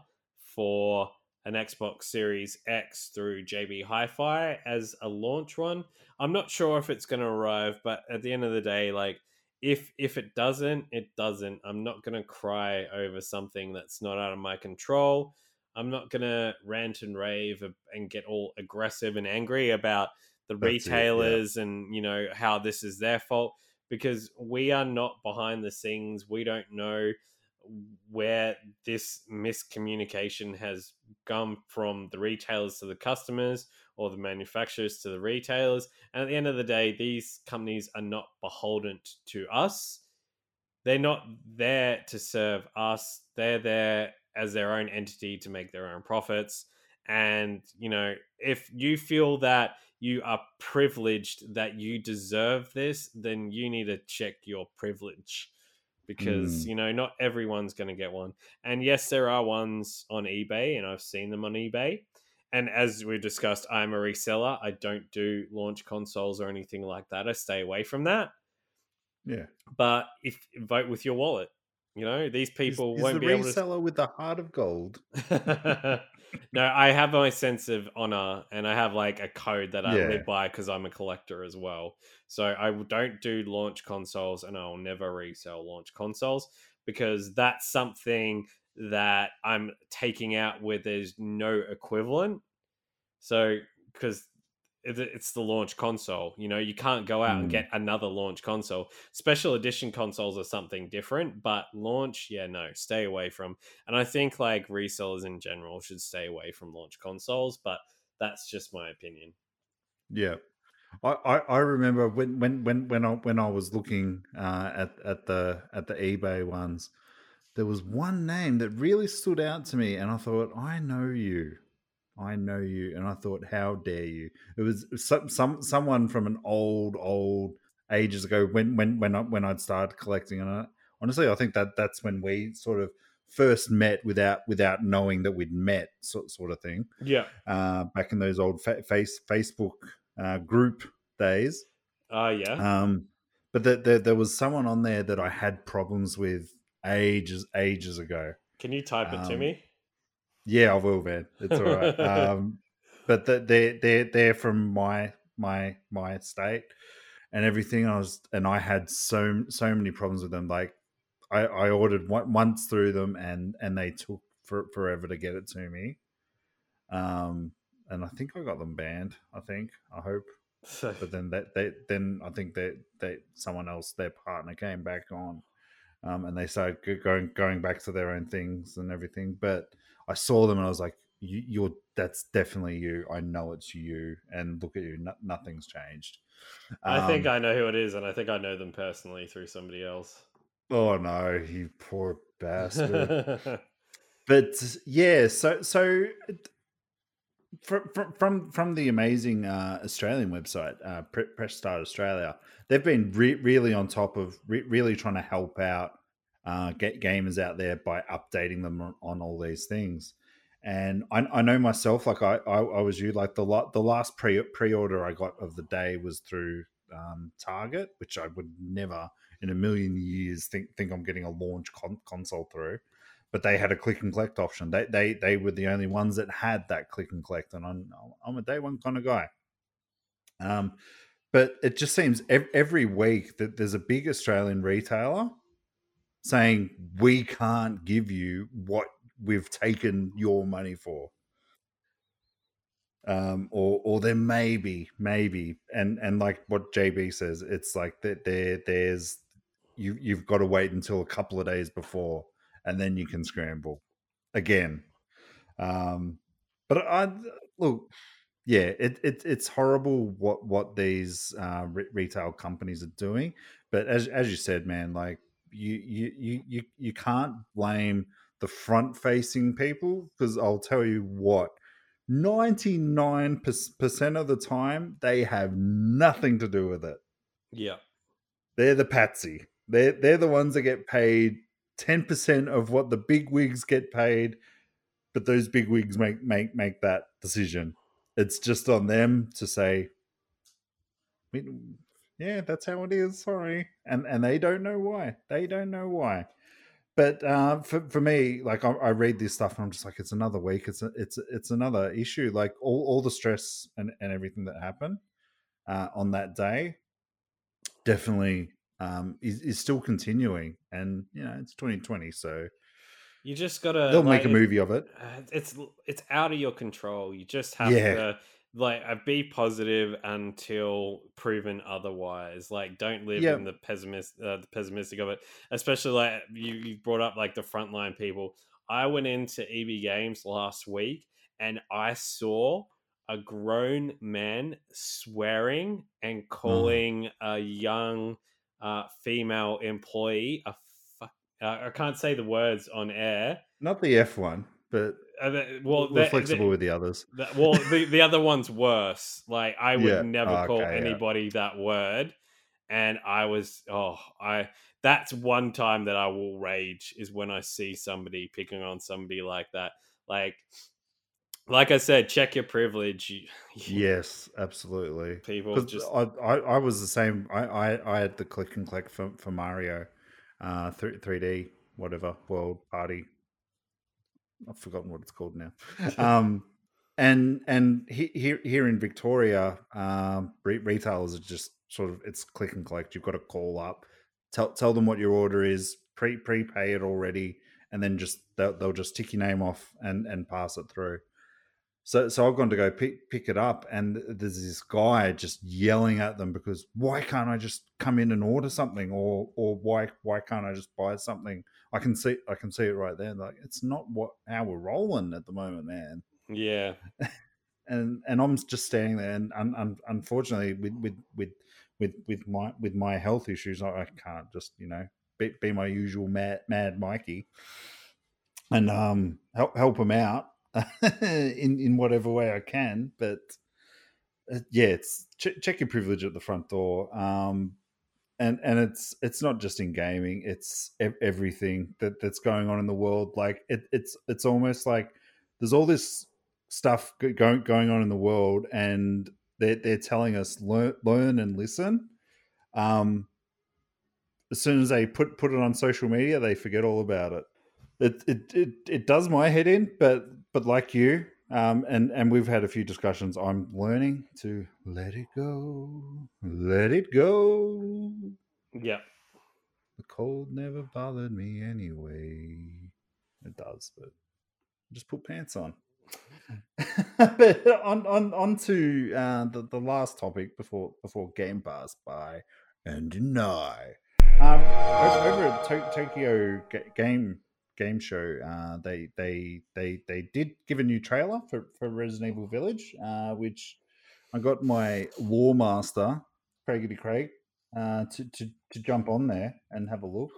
for an xbox series x through jb hi-fi as a launch one. I'm not sure if it's going to arrive but at the end of the day like if if it doesn't it doesn't. I'm not going to cry over something that's not out of my control I'm not gonna rant and rave and get all aggressive and angry about the That's it, yeah. retailers and you know how this is their fault because we are not behind the scenes. We don't know where this miscommunication has come from the retailers to the customers or the manufacturers to the retailers. And at the end of the day, these companies are not beholden to us. They're not there to serve us. They're there as their own entity to make their own profits. And, you know, if you feel that you are privileged, that you deserve this, then you need to check your privilege because, Mm. you know, not everyone's going to get one. And yes, there are ones on eBay, and I've seen them on eBay. And as we discussed, I'm a reseller. I don't do launch consoles or anything like that. I stay away from that. Yeah. But if vote with your wallet, You know, these people is, is won't the be able to. reseller with the heart of gold. no, I have my sense of honor, and I have like a code that I Yeah. live by because I'm a collector as well. So I don't do launch consoles, and I'll never resell launch consoles because that's something that I'm taking out where there's no equivalent. So because it's the launch console, you know, you can't go out and Mm. get another launch console. Special edition consoles are something different, but launch, yeah, no, stay away from. And I think like resellers in general should stay away from launch consoles, but that's just my opinion. Yeah. I, I, I remember when, when, when, when I when I was looking uh, at at the at the eBay ones, there was one name that really stood out to me, and I thought, I know you, I know you, and I thought, how dare you? It was some, some someone from an old old ages ago when when when I, when I'd started collecting, and I, honestly, I think that that's when we sort of first met without without knowing that we'd met, sort sort of thing Yeah. uh, back in those old fa- face Facebook uh, group days. Uh yeah. Um, but the, the, there was someone on there that I had problems with ages ages ago. Can you type it to um, me? Yeah, I will, man. It's all right. um, but the, they're they're they're from my my my state and everything. I was and I had so so many problems with them. Like I, I ordered one, once through them and and they took for, forever to get it to me. Um, and I think I got them banned. I think I hope. But then that they then I think that they someone else their partner came back on. Um, and they started going going back to their own things and everything. But I saw them and I was like, you, "You're that's definitely you. I know it's you." And look at you, no, nothing's changed. I think Um, I know who it is, and I think I know them personally through somebody else. Oh no, you poor bastard. but yeah, so so from from from, from the amazing uh, Australian website, uh, Press Start Australia, they've been re- really on top of re- really trying to help out uh, get gamers out there by updating them on, all these things. And I, I know myself, like I, I, I was you, like the the last pre pre order I got of the day was through um, Target, which I would never in a million years think think I'm getting a launch con- console through. But they had a click and collect option. They they they were the only ones that had that click and collect, and I'm I'm a day one kind of guy. Um, but it just seems ev- every week that there's a big Australian retailer saying we can't give you what we've taken your money for. Um or or there may be maybe. And and like what jb says it's like that there there's you you've got to wait until a couple of days before and then you can scramble again. Um but i look yeah it, it it's horrible what what these uh re- retail companies are doing. But as as you said man like you you you you, can't blame the front facing people because i'll tell you what 99% of the time they have nothing to do with it. Yeah. they're the patsy. They're, they're the ones that get paid 10% of what the big wigs get paid but those big wigs make make make that decision. It's just on them to say "We- yeah that's how it is sorry and and they don't know why they don't know why but uh, for for me, like I, I read this stuff and I'm just like, it's another week. It's a, it's it's another issue. Like all, all the stress and, and everything that happened uh, on that day, definitely um, is is still continuing. And you know, it's 2020, so You just gotta. they'll like, make a movie of it. uh, It's it's out of your control. You just have Yeah. to like uh, be positive until proven otherwise. Like, don't live Yep. in the pessimist, uh, the pessimistic of it. Especially like you, you brought up like the frontline people. I went into EB Games last week and I saw a grown man swearing and calling a young uh, female employee a fuck. Uh, I can't say the words on air. Not the F one, but Uh, well, we're the- flexible the- with the others. the- well, the, the other one's worse. Like I would Yeah. never Oh, call okay, yeah. anybody that word, and I was oh I that's one time that I will rage is when I see somebody picking on somebody like that. Like, like I said, check your privilege. Yes, absolutely. People just I, I, I was the same. I, I, I had the click and click for, for Mario, uh, three D, whatever world party. I've forgotten what it's called now. um, and and he, here here in Victoria, um, re- retailers are just sort of it's click and collect. You've got to call up, tell tell them what your order is, pre prepay it already, and then just they'll, they'll just tick your name off and and pass it through. So so I've gone to go pick pick it up, and there's this guy just yelling at them because why can't I just come in and order something, or or why why can't I just buy something? I can see I can see it right there. Like it's not what how we're rolling at the moment, man. Yeah. and and I'm just standing there, and un, un, unfortunately, with with with with with my with my health issues, I, I can't just you know be, be my usual mad mad Mikey and um help help him out in in whatever way I can. But uh, yeah, it's ch- check your privilege at the front door. Um, and and it's it's not just in gaming; it's everything that that's going on in the world. Like it, it's it's almost like there's all this stuff going going on in the world, and they're they're telling us learn learn and listen. Um, as soon as they put put it on social media, they forget all about it. It it it, it does my head in, but but like you, um, and and we've had a few discussions. I'm learning to let it go, let it go. Yeah, the cold never bothered me anyway. It does, but just put pants on. but on on on to uh, the the last topic before before Game Pass by and deny. Um, over at to- Tokyo Game Game Show, uh, they they they they did give a new trailer for for Resident Evil Village, uh, which I got my War Master Craigity Craig uh, to, to to jump on there and have a look.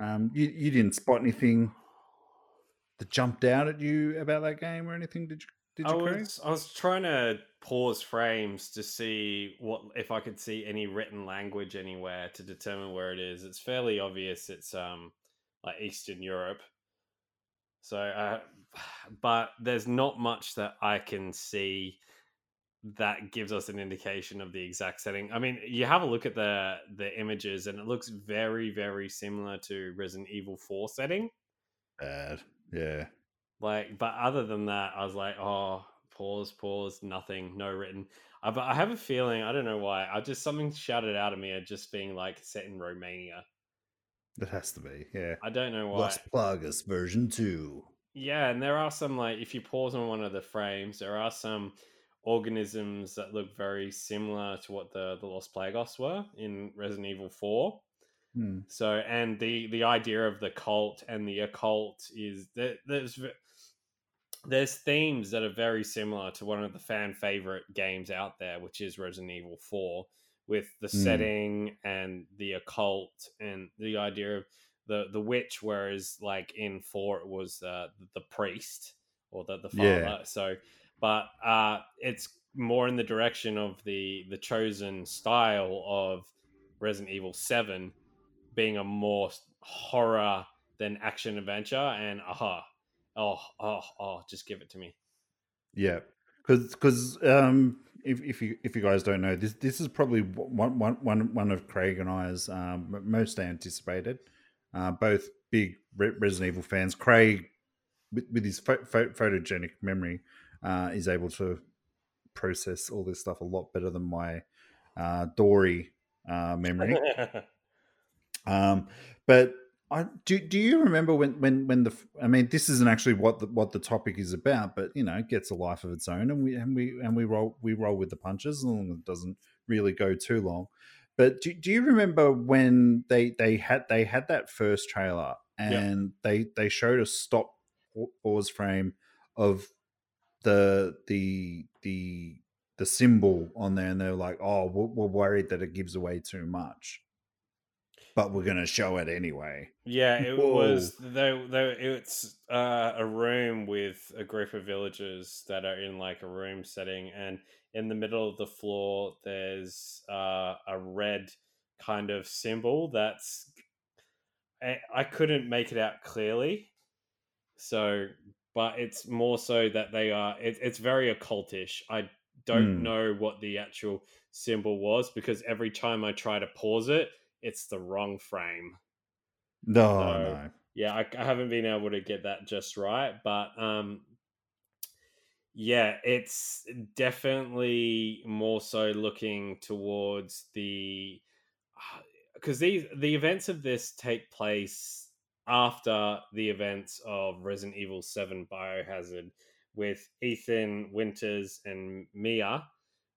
Um, you you didn't spot anything that jumped out at you about that game or anything? Did you? Did you? I was I was trying to pause frames to see what if I could see any written language anywhere to determine where it is. It's fairly obvious. It's um like Eastern Europe. So, uh, but there's not much that I can see that gives us an indication of the exact setting. I mean, you have a look at the the images, and it looks very, very similar to Resident Evil Four setting. Bad. Yeah. Like, but other than that, I was like, oh, pause, pause, nothing, no written. I, but I have a feeling, I don't know why, I just something shouted out of me at just being like set in Romania. That has to be, yeah. I don't know why. Las Plagas version two. Yeah, and there are some like if you pause on one of the frames, there are some organisms that look very similar to what the the Las Plagas were in Resident Evil Four. Hmm. So, and the the idea of the cult and the occult is that there's there's themes that are very similar to one of the fan favorite games out there, which is Resident Evil Four, with the mm. setting and the occult and the idea of the the witch. Whereas, like in Four, it was uh, the priest or the the father. Yeah. So, but uh, it's more in the direction of the the chosen style of Resident Evil Seven being a more horror than action adventure and aha oh oh oh just give it to me yeah because because um if, if you if you guys don't know this this is probably one one one one of craig and i's um, most anticipated uh, both big resident evil fans. Craig with, with his pho- photogenic memory uh, is able to process all this stuff a lot better than my uh, dory uh, memory. Um, but I, do do you remember when when when the I mean this isn't actually what the what the topic is about, but you know it gets a life of its own, and we and we and we roll we roll with the punches, and it doesn't really go too long. But do, do you remember when they they had they had that first trailer and yep. they they showed a stop pause frame of the the the the symbol on there, and they're like, "Oh, we're, we're worried that it gives away too much." But we're going to show it anyway. Yeah, it Whoa. was though. Though it's uh, a room with a group of villagers that are in like a room setting, and in the middle of the floor, there's uh, a red kind of symbol. That's I, I couldn't make it out clearly, so but it's more so that they are. It, it's very occultish. I don't mm. know what the actual symbol was because every time I try to pause it it's the wrong frame. No, so, no. yeah, I, I haven't been able to get that just right, but um, yeah, it's definitely more so looking towards the because these the events of this take place after the events of Resident Evil Seven Biohazard with Ethan Winters and Mia.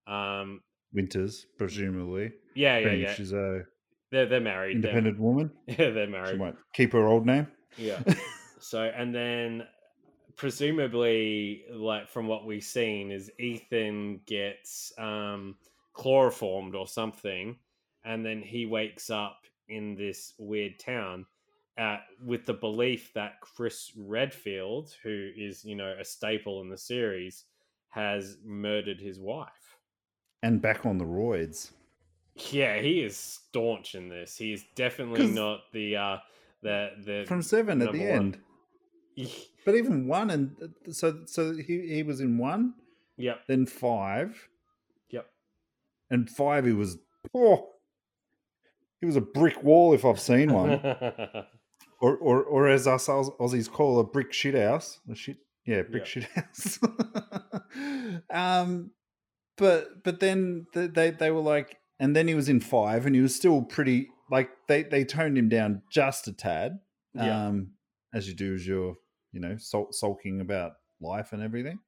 Um, Winters, presumably. yeah, yeah, yeah. She's a They're they're married. They're- independent woman. Yeah, they're married. She might keep her old name. Yeah. So and then presumably, like from what we've seen, is Ethan gets um chloroformed or something, and then he wakes up in this weird town. Uh, with the belief that Chris Redfield, who is you know a staple in the series, has murdered his wife. and back on the roids. Yeah, he is staunch in this. He is definitely not the uh the the From seven at the one. end. But even one and uh, so so he, he was in one, Yep. then five, Yep. and five he was oh he was a brick wall if I've seen one. or, or or as us Aussies call a brick shit house. A shit, yeah, brick Yeah. shit house. um, but but then th- they they were like, and then he was in five, and he was still pretty like they they toned him down just a tad. Yeah. Um, as you do as you're you know sul- sulking about life and everything.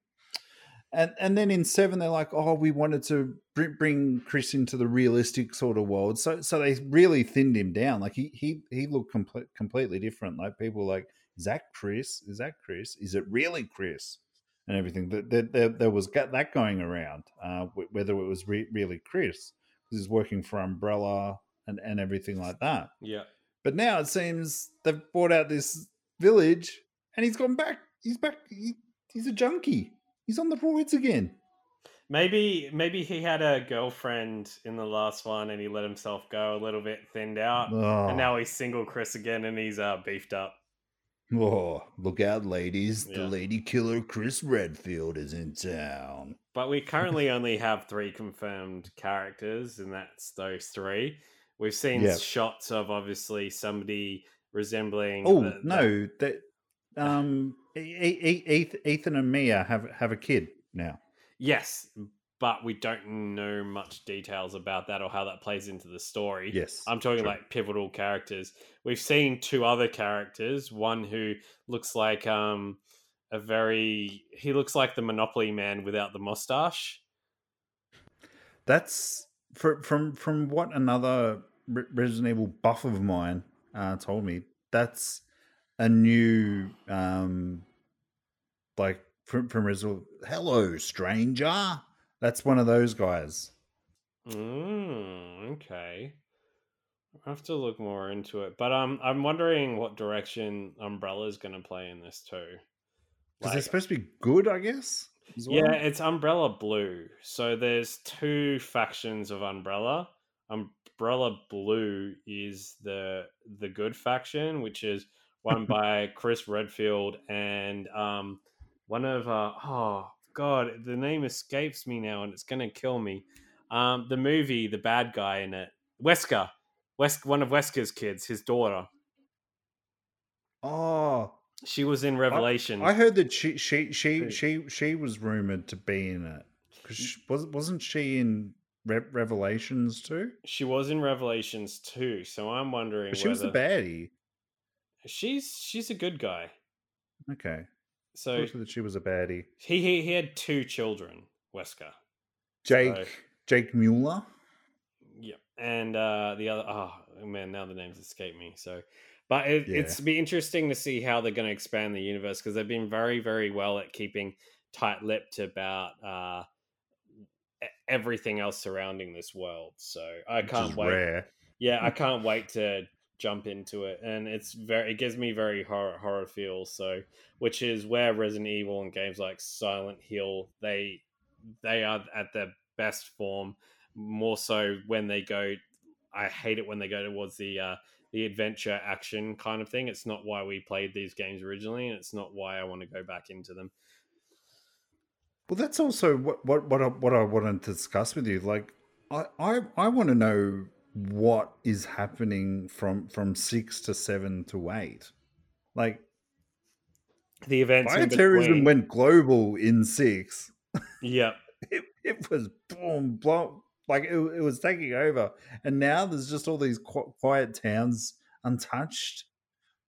And and then in seven, they're like, oh, we wanted to bring, bring Chris into the realistic sort of world. So so they really thinned him down. Like he he he looked complete, completely different. Like people were like, is that Chris? Is that Chris? Is it really Chris? And everything. that there, there, there was that going around. Uh, whether it was re- really Chris he's working for Umbrella and and everything like that. yeah. But now it seems they've bought out this village, and he's gone back. He's back. He, he's a junkie. He's on the roids again. Maybe maybe he had a girlfriend in the last one and he let himself go a little bit thinned out. Oh, And now he's single Chris again and he's uh beefed up. oh, look out, ladies! Yeah. The lady killer Chris Redfield is in town. But we currently only have three confirmed characters, and that's those three. We've seen Yeah. shots of obviously somebody resembling. Oh the- the- no, that um, Ethan and Mia have have a kid now. Yes, but we don't know much details about that or how that plays into the story. Yes, I'm talking true. like pivotal characters. We've seen two other characters. One who looks like um a very he looks like the Monopoly man without the mustache. That's for, from from what another Resident Evil buff of mine uh, told me. That's a new um, like from from Resident. Hello, stranger. That's one of those guys. Mm, okay. I have to look more into it, but um, I'm wondering what direction Umbrella's going to play in this too. Because they're supposed to be good, I guess. well. Yeah, it's Umbrella Blue. So there's two factions of Umbrella. Umbrella Blue is the the good faction, which is run by Chris Redfield and um one of uh oh god, the name escapes me now and it's gonna kill me. Um the movie, the bad guy in it. Wesker. Wes one of Wesker's kids, his daughter. Oh, She was in Revelation. I heard that she she she she she was rumored to be in it. Because was wasn't she in Re- Revelations too? she was in Revelations too, so I'm wondering But she was the whether- baddie. She's she's a good guy. Okay. So Thought that she was a baddie. he he, he had two children, Wesker. Jake So- Jake Muller. Yeah, and uh, the other oh man, now the names escape me. So, but it, Yeah. it's be interesting to see how they're going to expand the universe because they've been very very well at keeping tight-lipped about uh, everything else surrounding this world. So I which can't wait. Rare. Yeah, I can't wait to jump into it, and it's very it gives me very horror horror feels. So, which is where Resident Evil and games like Silent Hill they they are at their best form. More so when they go, I hate it when they go towards the uh, the adventure action kind of thing. It's not why we played these games originally, and it's not why I want to go back into them. Well, that's also what what what I, what I wanted to discuss with you. Like, I I, I want to know what is happening from from six to seven to eight. Like The events bioterrorism went global in six. Yep. It, it was boom, blow, like it, it was taking over, and now there's just all these quiet towns untouched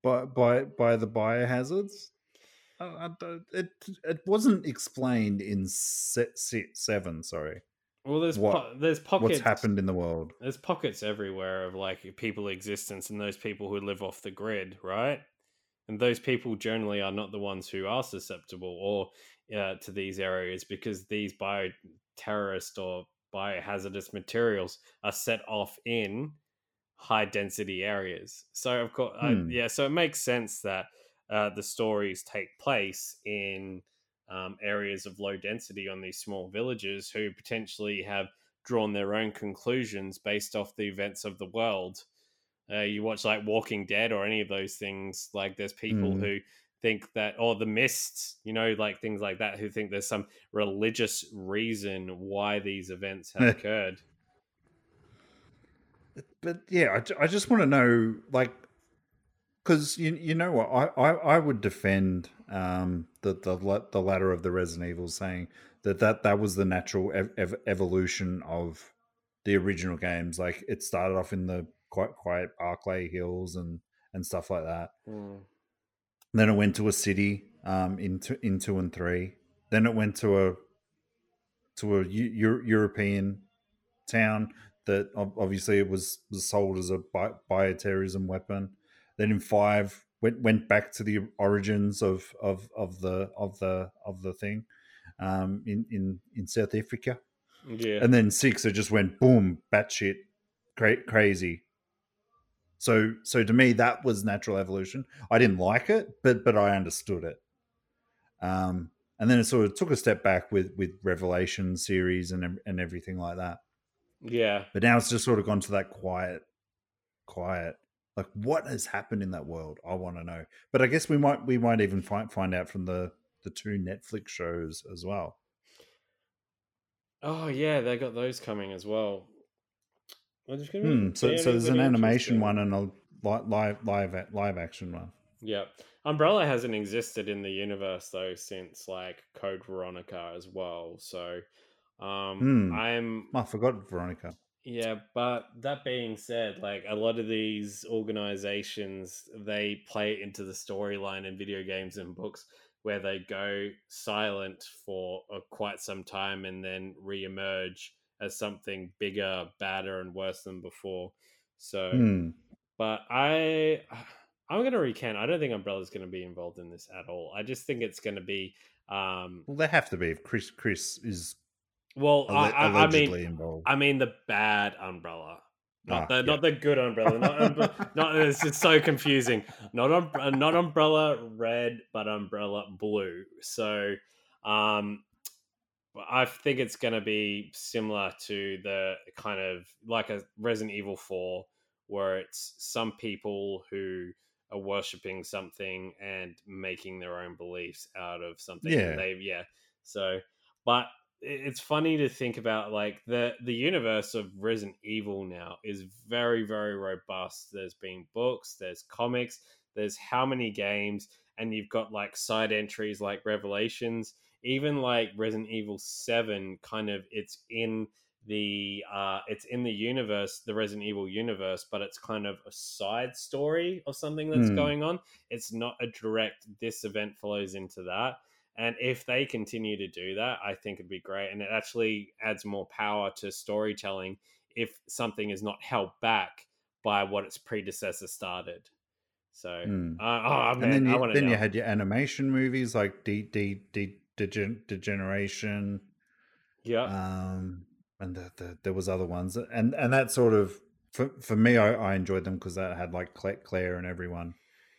by by by the biohazards. I, I don't- it it wasn't explained in set, set seven. Sorry, Well, there's What- po- there's pockets. what's happened in the world? There's pockets everywhere of like people existence and those people who live off the grid, right? And those people generally are not the ones who are susceptible or uh, to these areas because these bio terrorist or biohazardous materials are set off in high density areas. So of course, Hmm. yeah, so it makes sense that uh, the stories take place in um, areas of low density on these small villages who potentially have drawn their own conclusions based off the events of the world. Uh, you watch like Walking Dead or any of those things, like there's people Mm. who think that, or The mists you know, like things like that, who think there's some religious reason why these events have occurred. But yeah, I, I just want to know, like, because you you know what, I, I, I would defend um the the the ladder of the Resident Evil, saying that that, that was the natural ev- ev- evolution of the original games. Like, it started off in the quite quiet Barclay Hills and and stuff like that. Mm. Then it went to a city um, in, two, in two and three. Then it went to a to a Eu- European town that obviously it was, was sold as a bi- bioterrorism weapon. Then in five went went back to the origins of of, of the of the of the thing um, in in in South Africa. Yeah. And then six, it just went boom, batshit, cra- crazy. So, so to me, that was natural evolution. I didn't like it, but but I understood it. Um, and then it sort of took a step back with with Revelation series and and everything like that. yeah. But now it's just sort of gone to that quiet, quiet. Like what has happened in that world? I want to know. But I guess we might we might even find find out from the the two Netflix shows as well. Oh yeah, they got those coming as well. Which is gonna be Hmm. So, so there's an animation one and a li- live live live action one. Yeah. Umbrella hasn't existed in the universe though since like Code Veronica as well. So um Hmm. I'm Oh, I forgot Veronica. yeah, but that being said, like a lot of these organizations they play into the storyline in video games and books where they go silent for uh, quite some time and then re-emerge as something bigger, badder and worse than before. So Hmm. but I I'm going to recant. I don't think Umbrella's going to be involved in this at all. I just think it's going to be um Well, they have to be if Chris Chris is well alle- I, I, mean involved. I mean the bad umbrella. Not Ah, the yeah. not the good umbrella. Not, not it's, it's so confusing. Not um, not umbrella red, but umbrella blue. So um I think it's going to be similar to the kind of like a Resident Evil 4 where it's some people who are worshipping something and making their own beliefs out of something Yeah. they yeah so but it's funny to think about like the the universe of Resident Evil now is very very robust there's been books there's comics there's how many games and you've got like side entries like revelations even like Resident Evil 7 kind of it's in the uh it's in the universe the Resident Evil universe but it's kind of a side story of something that's Hmm. going on it's not a direct this event follows into that and if they continue to do that I think it'd be great and it actually adds more power to storytelling if something is not held back by what its predecessor started so Hmm. uh, oh man and then you, then you had your animation movies like D D D Degen- Degeneration, yeah um, and the, the, there was other ones, and and that sort of for for me, I, I enjoyed them because that had like Claire and everyone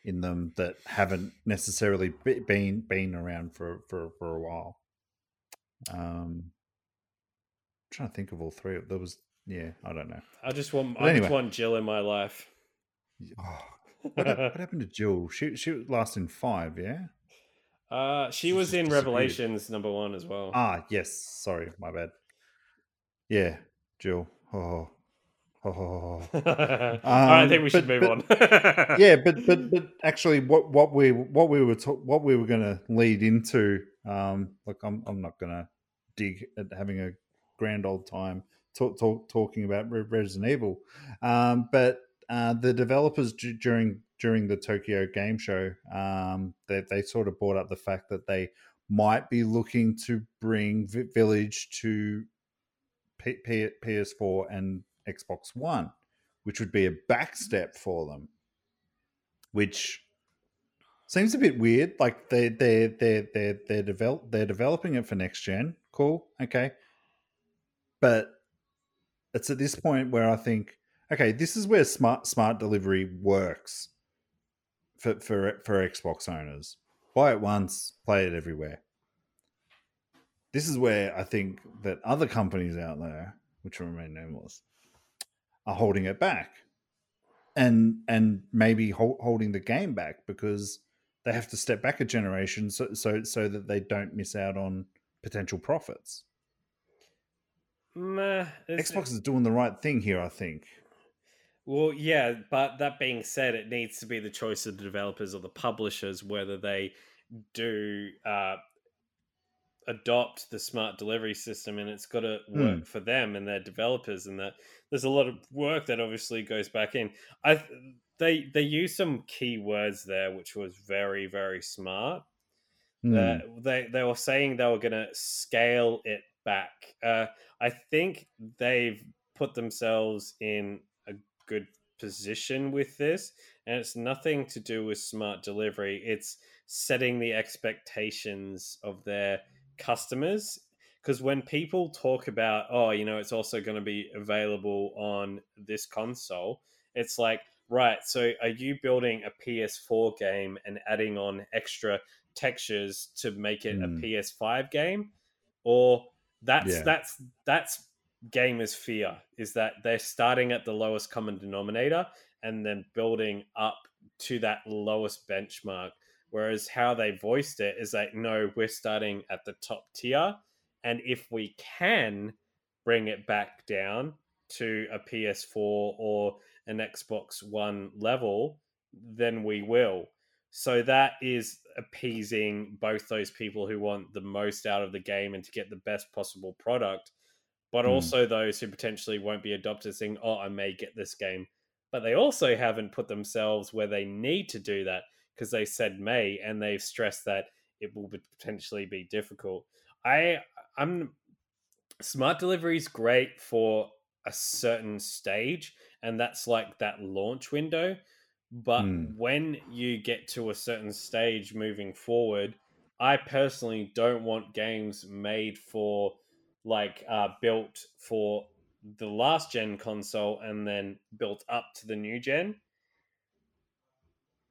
in them that haven't necessarily been been around for for for a while. Um, trying to think of all three. There was yeah, I don't know. I just want But I anyway. just want Jill in my life. Oh, what, what happened to Jill? She she was last in five, yeah. Uh, she was in. Revelations number one as well. Ah, yes. Sorry, my bad. Yeah, Jill. Oh, Oh. Right, I think we should but- move but- on. yeah, but but but actually, what what we what we were ta- what we were going to lead into, um, like I'm I'm not going to dig at having a grand old time talk, talk, talking about Resident Evil, um, but uh, the developers d- during during the Tokyo Game Show, um, they they sort of brought up the fact that they might be looking to bring Vi- Village to P- P- PS4 and Xbox One, which would be a backstep for them. Which seems a bit weird. Like they they they they they're develop they're developing it for next gen. Cool, okay, but it's at this point where I think, okay, this is where smart smart delivery works for for for Xbox owners. Buy it once, play it everywhere. This is where I think that other companies out there, which remain nameless, are holding it back, and and maybe hol- holding the game back because they have to step back a generation so so so that they don't miss out on potential profits. Xbox is doing the right thing here, I think. Well, yeah, but that being said, it needs to be the choice of the developers or the publishers whether they do uh, adopt the smart delivery system, and it's got to work Hmm. for them and their developers. And that there's a lot of work that obviously goes back in. I they they use some key words there, which was very very smart. Hmm. Uh, they they were saying they were going to scale it back. Uh, I think they've put themselves in good position with this, and it's nothing to do with smart delivery. It's setting the expectations of their customers. Because when people talk about, oh, you know, it's also going to be available on this console, it's like, right, so are you building a PS4 game and adding on extra textures to make it Hmm. a PS5 game, or that's Yeah. that's that's gamers' fear is that they're starting at the lowest common denominator and then building up to that lowest benchmark. Whereas how they voiced it is like, no, we're starting at the top tier, and if we can bring it back down to a PS4 or an Xbox One level, then we will. So that is appeasing both those people who want the most out of the game and to get the best possible product, but Hmm. also those who potentially won't be adopted saying, oh, I may get this game. But they also haven't put themselves where they need to do that because they said may and they've stressed that it will potentially be difficult. I I'm smart delivery is great for a certain stage and that's like that launch window but Hmm. when you get to a certain stage moving forward i personally don't want games made for like uh built for the last gen console and then built up to the new gen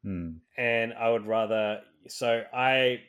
Hmm. and I would rather. So I,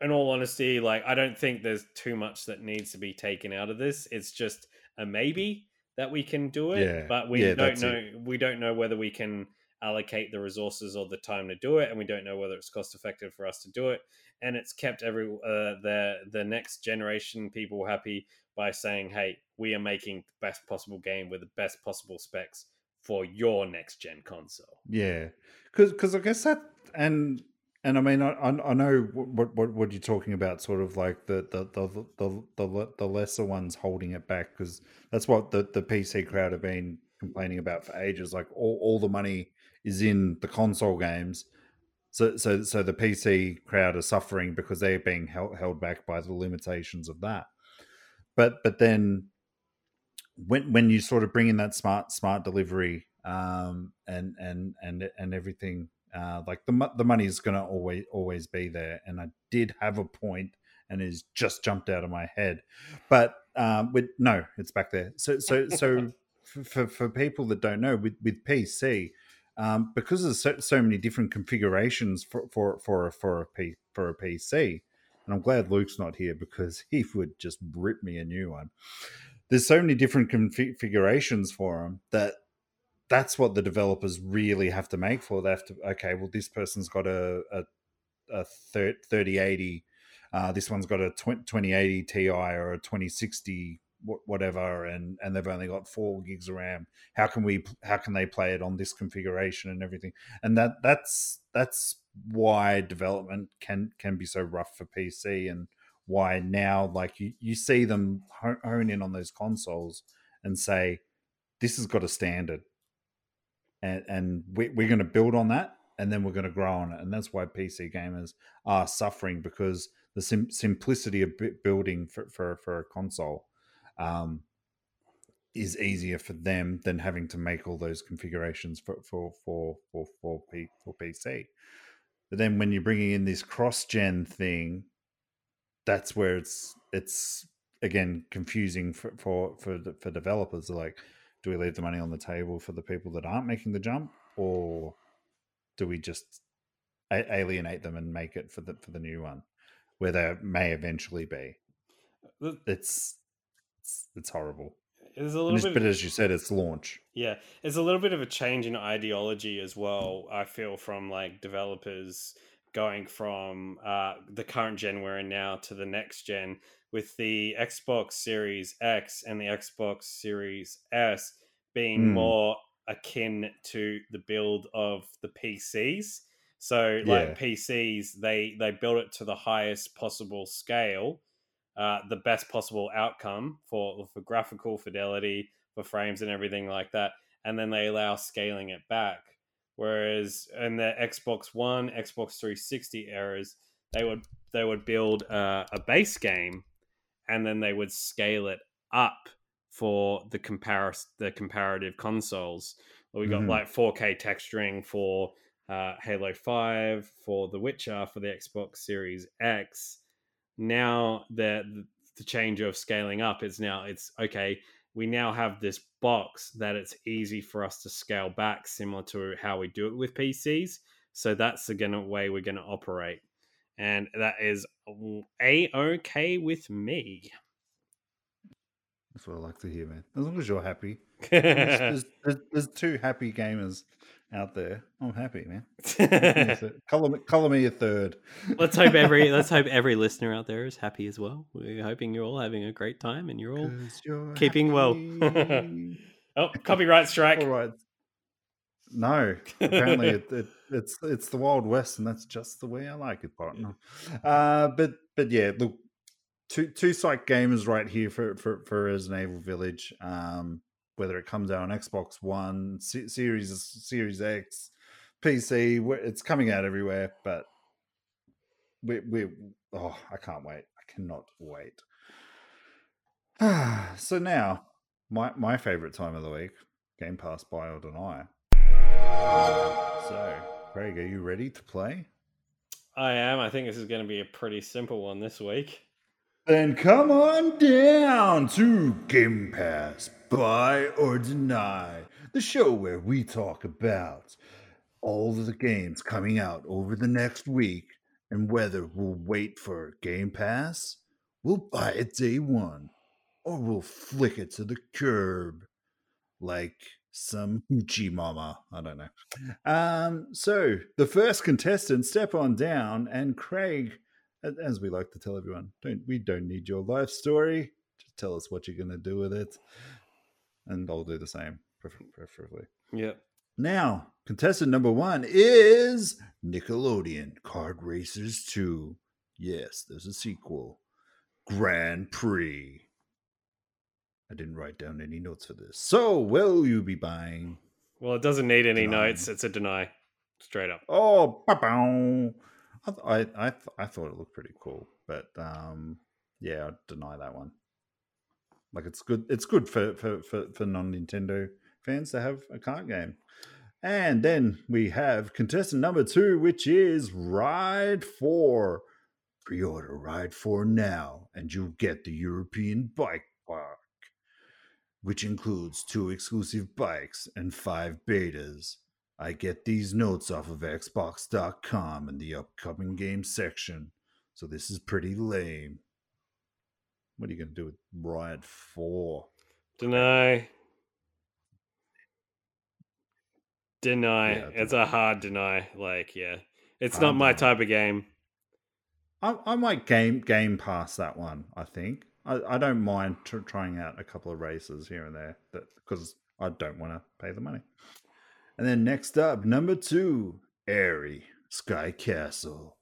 in all honesty, like I don't think there's too much that needs to be taken out of this. It's just a maybe that we can do it, Yeah, but we yeah, don't know. it. We don't know whether we can allocate the resources or the time to do it, and we don't know whether it's cost effective for us to do it. And it's kept every uh, the the next generation people happy by saying, "Hey, we are making the best possible game with the best possible specs." For your next gen console, Yeah, because I guess that and and I mean I I I know what what what you're talking about, sort of like the the the the the, the lesser ones holding it back, because that's what the the PC crowd have been complaining about for ages. Like all all the money is in the console games. So, so, so the PC crowd are suffering because they're being held, held back by the limitations of that. But, but then when when you sort of bring in that smart smart delivery um, and and and and everything uh, like the the money is going to always always be there and i did have a point and it's just jumped out of my head but um, with no it's back there so so so for, for, for people that don't know with with pc um, because there's so, so many different configurations for for for for a P, for a pc and i'm glad luke's not here because he would just rip me a new one there's so many different configurations for them that that's what the developers really have to make for. They have to okay, well, this person's got a a, a 3080, uh, this one's got a 20, 2080 Ti or a 2060 wh- whatever, and and they've only got four gigs of RAM. How can we? How can they play it on this configuration and everything? And that that's that's why development can can be so rough for PC and why now like you, you see them hone in on those consoles and say this has got a standard and and we, we're going to build on that and then we're going to grow on it and that's why pc gamers are suffering because the sim- simplicity of building for, for, for a console um, is easier for them than having to make all those configurations for for for for for, P, for PC. But then when you're bringing in this cross gen thing, that's where it's it's again confusing for for for, for developers. Like, do we leave the money on the table for the people that aren't making the jump, or do we just a- alienate them and make it for the for the new one, where they may eventually be? It's it's, it's horrible. There's a little bit, but as you said, it's launch. Yeah, there's a little bit of a change in ideology as well. I feel from like developers going from uh, the current gen we're in now to the next gen with the Xbox Series X and the Xbox Series S being mm. more akin to the build of the PCs. So like yeah. PCs, they they build it to the highest possible scale uh, the best possible outcome for for graphical fidelity, for frames and everything like that, and then they allow scaling it back. Whereas in the Xbox One, Xbox 360 eras, they would they would build a, a base game, and then they would scale it up for the comparis- the comparative consoles. We got mm-hmm. like 4K texturing for uh, Halo 5, for The Witcher, for the Xbox Series X, now the the change of scaling up is now it's okay we now have this box that it's easy for us to scale back similar to how we do it with pcs so that's the gonna way we're gonna operate and that is a okay with me. That's what i like to hear man. As long as you're happy. There's, there's, there's two happy gamers out there. I'm happy, man. color, me, color me a third. let's hope every let's hope every listener out there is happy as well. We're hoping you're all having a great time and you're all you're keeping happy. well. oh, copyright strike. All right. No, apparently it, it, it's it's the Wild West, and that's just the way I like it, partner. Uh, but but yeah, look, two two psych gamers right here for for for Resident Evil Village. Um, whether it comes out on Xbox One, C- Series Series X, PC. It's coming out everywhere, but we we oh, I can't wait. I cannot wait. so now, my my favorite time of the week, Game Pass buy or deny. So, Craig, are you ready to play? I am. I think this is going to be a pretty simple one this week. Then come on down to Game Pass Buy or Deny, the show where we talk about all the games coming out over the next week and whether we'll wait for Game Pass, we'll buy it day one, or we'll flick it to the curb like some hoochie mama. I don't know. Um, so the first contestant, step on down, and Craig, as we like to tell everyone, don't we don't need your life story. Just tell us what you're gonna do with it and I'll do the same, preferably. Yep. Now, contestant number one is Nickelodeon Kart Racers 2. Yes, there's a sequel. Grand Prix. I didn't write down any notes for this. So, will you be buying? Well, it doesn't need any deny. notes. It's a deny, straight up. Oh, ba-bow. I, I, I, I thought it looked pretty cool, but um, yeah, I'd deny that one. Like it's good. It's good for for for, for non Nintendo fans to have a kart game. And then we have contestant number two, which is Ride 4. Pre order Ride 4 now, and you'll get the European Bike Park, which includes two exclusive bikes and five betas. I get these notes off of Xbox.com in the upcoming game section, so this is pretty lame. What are you going to do with Ride 4? Deny. Deny. Yeah, it's a hard deny. Like, yeah. It's not my type of game. I, I might game game pass that one, I think. I, I don't mind tr- trying out a couple of races here and there that because I don't want to pay the money. And then next up, number two, Aery Sky Castle.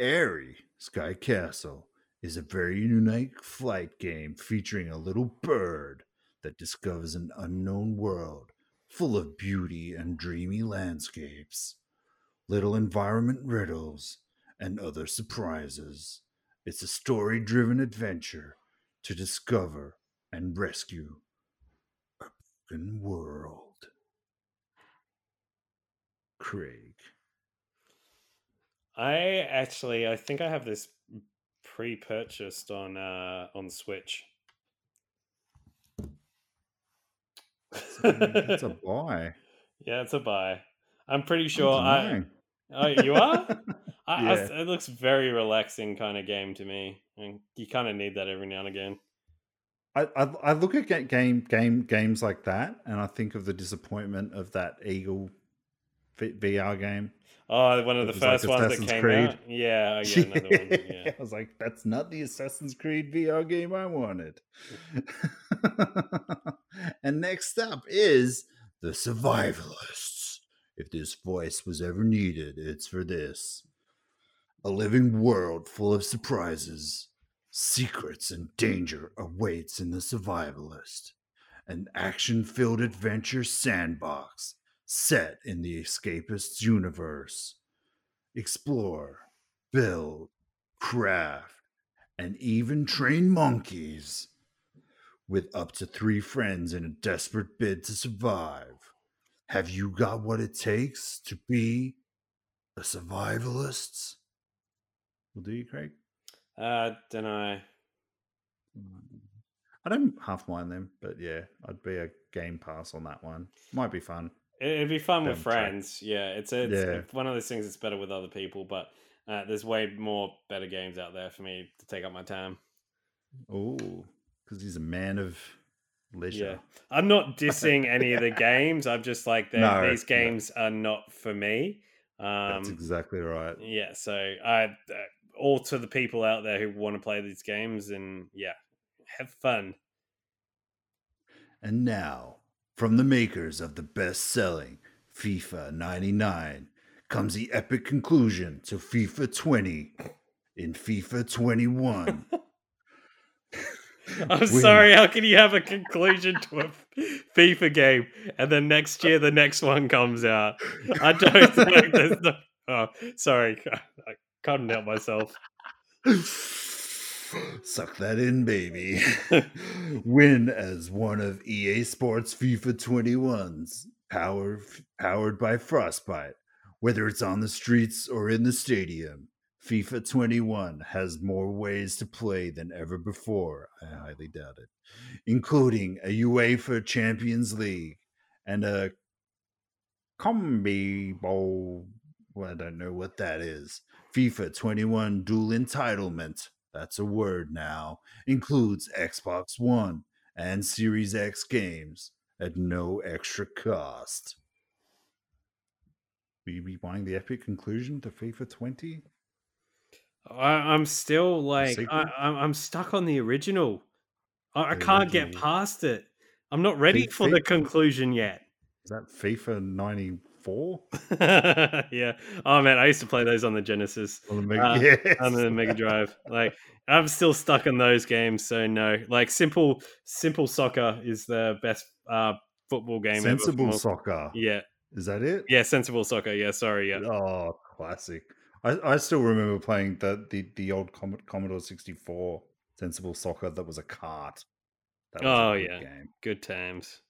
Aery Sky Castle is a very unique flight game featuring a little bird that discovers an unknown world full of beauty and dreamy landscapes, little environment riddles, and other surprises. It's a story driven adventure to discover and rescue a broken world. Craig. I actually, I think I have this pre-purchased on uh on Switch. It's a buy. Yeah, it's a buy. I'm pretty sure I. Oh, you are? I, I, it looks very relaxing kind of game to me, and you kind of need that every now and again. I, I I look at game game games like that, and I think of the disappointment of that Eagle VR game. Oh, one of the was like first ones that came Creed. out. Yeah, I get another one. Yeah. I was like, that's not the Assassin's Creed VR game I wanted. and next up is The Survivalists. If this voice was ever needed, it's for this. A living world full of surprises, secrets, and danger awaits in The Survivalist. An action filled adventure sandbox set in the escapist's universe explore, build, craft, and even train monkeys with up to three friends in a desperate bid to survive. Have you got what it takes to be a survivalist? Will do you, Craig? Uh, don't know. I don't half mind them, but yeah, I'd be a game pass on that one. Might be fun. It'd be fun with friends. Yeah, it's, a, it's Yeah. one of those things that's better with other people, but uh, there's way more better games out there for me to take up my time. Oh, because he's a man of leisure. Yeah. I'm not dissing any of the games. I'm just like, No, these no. games are not for me. That's Um, exactly right. yeah, so I uh, all to the people out there who want to play these games and yeah, have fun. And now, from the makers of the best selling FIFA 99, comes the epic conclusion to FIFA 20 in FIFA 21. I'm sorry. How can you have a conclusion to a FIFA game and then next year the next one comes out? I don't think there's no. Oh, sorry. I couldn't help myself. Suck that in, baby. Win as one of EA Sports FIFA 21's power, powered by Frostbite. Whether it's on the streets or in the stadium, FIFA 21 has more ways to play than ever before. I highly doubt it, including a UEFA Champions League and a Combi Bowl. Well, I don't know what that is. FIFA 21 dual entitlement. That's a word now. Includes Xbox One and Series X games at no extra cost. Will you be buying the epic conclusion to FIFA 20? I, I'm still like? I, I'm, I'm stuck on the original. I, I can't get past it. I'm not ready for the conclusion yet. Is that FIFA 94? yeah. Oh man, I used to play those on the Genesis. On the Mega, Uh, yes. on the Mega Drive. Like I'm still stuck in those games, so no. Like simple simple soccer is the best uh football game. Sensible for- Soccer. Yeah. Is that it? Yeah, sensible soccer. Yeah, sorry, yeah. Oh, classic. I, I still remember playing the, the, the old Com- Commodore 64 Sensible Soccer that was a cart. That was a Oh, good yeah. game. Good times.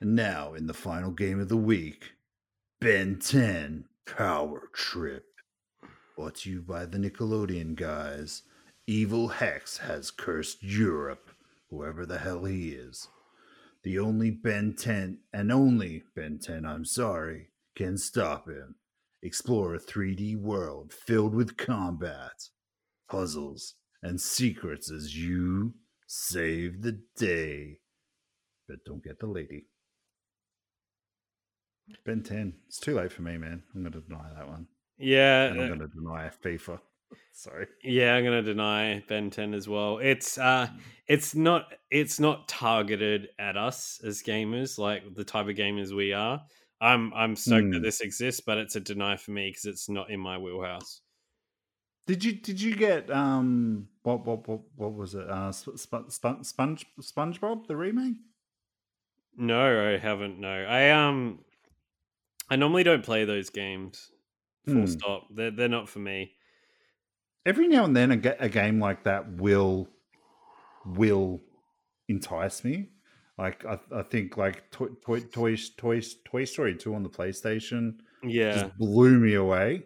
And now, in the final game of the week, Ben 10 Power Trip. Brought to you by the Nickelodeon guys. Evil Hex has cursed Europe, whoever the hell he is. The only Ben 10, and only Ben 10, I'm sorry, can stop him. Explore a 3D world filled with combat, puzzles, and secrets as you save the day. But don't get the lady. Ben 10. It's too late for me, man. I'm going to deny that one. Yeah, And I'm uh, going to deny FIFA. Sorry. Yeah, I'm gonna deny Ben 10 as well. It's uh it's not it's not targeted at us as gamers, like the type of gamers we are. I'm I'm stoked that Hmm. this exists, but it's a deny for me because it's not in my wheelhouse. Did you did you get um what what what, what was it? Uh, Sp- Sp- Sp- Sponge SpongeBob the remake? No, I haven't. No, I um, I normally don't play those games. Full Hmm. stop. They're they're not for me. Every now and then, a, ga- a game like that will will entice me. Like I, I think like Toy Toy Toy Toy, Toy Story two on the PlayStation Yeah. just blew me away.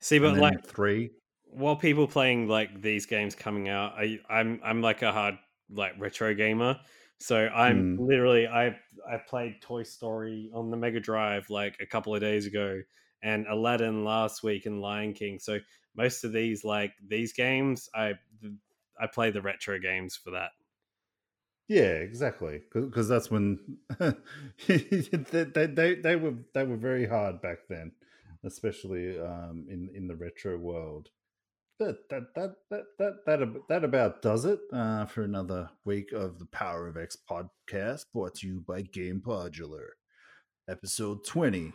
See, but like three, while people playing like these games coming out, I I'm I'm like a hard like retro gamer. So I'm Hmm. literally I I played Toy Story on the Mega Drive like a couple of days ago and Aladdin last week and Lion King. So most of these like these games I I play the retro games for that. Yeah, exactly. Because that's when they, they they they were they were very hard back then, especially um, in in the retro world. That that that that that that, about does it uh, for another week of the Power of X podcast, brought to you by Game Podular, episode twenty.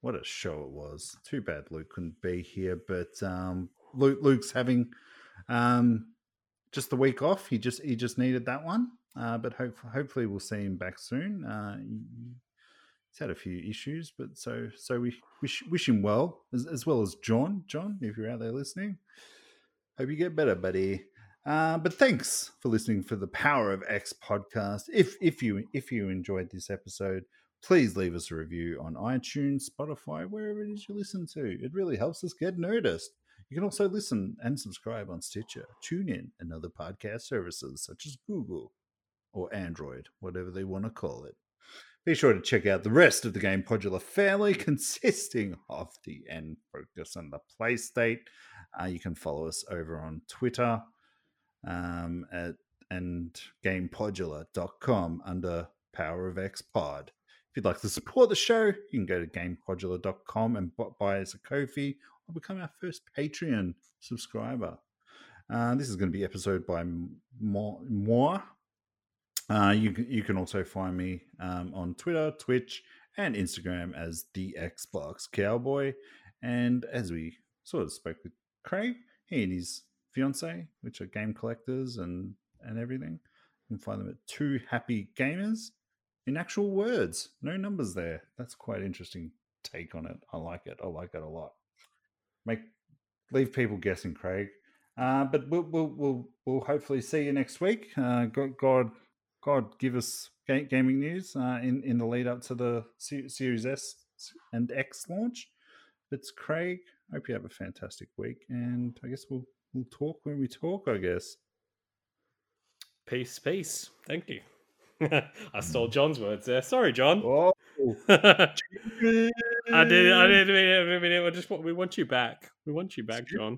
What a show it was! Too bad Luke couldn't be here, but um, Luke Luke's having um, just the week off. He just he just needed that one. Uh, but hope, hopefully we'll see him back soon. Uh, he's had a few issues, but so so we wish wish him well as, as well as John. John, if you're out there listening, hope you get better, buddy. Uh, but thanks for listening for the Power of X podcast. If if you if you enjoyed this episode, please leave us a review on iTunes, Spotify, wherever it is you listen to. It really helps us get noticed. You can also listen and subscribe on Stitcher, TuneIn, and other podcast services such as Google or Android, whatever they want to call it. Be sure to check out the rest of the Game Podular family, consisting of the end Focus and the Play State. Uh, you can follow us over on Twitter um, at and gamepodular.com under Power of X Pod. If you'd like to support the show, you can go to gamepodular.com and buy us a Ko-fi or become our first Patreon subscriber. Uh, this is going to be episode by M- Mo- moi. Uh, you can you can also find me um, on Twitter, Twitch, and Instagram as the Xbox Cowboy. And as we sort of spoke with Craig, he and his fiance, which are game collectors and and everything, you can find them at Two Happy Gamers. In actual words, no numbers there. That's quite interesting take on it. I like it. I like it a lot. Make leave people guessing, Craig. Uh, but we'll, we'll we'll we'll hopefully see you next week. Uh, God, God, give us ga- gaming news uh, in in the lead up to the Se- Series S and X launch. It's Craig, hope you have a fantastic week, and I guess we'll we'll talk when we talk. I guess. Peace, peace. Thank you. I stole John's words there. Sorry, John. Oh, I did. I did. I didn't mean it. I didn't mean it. We just want. We want you back. We want you back, John.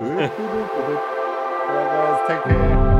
All right, guys, take care.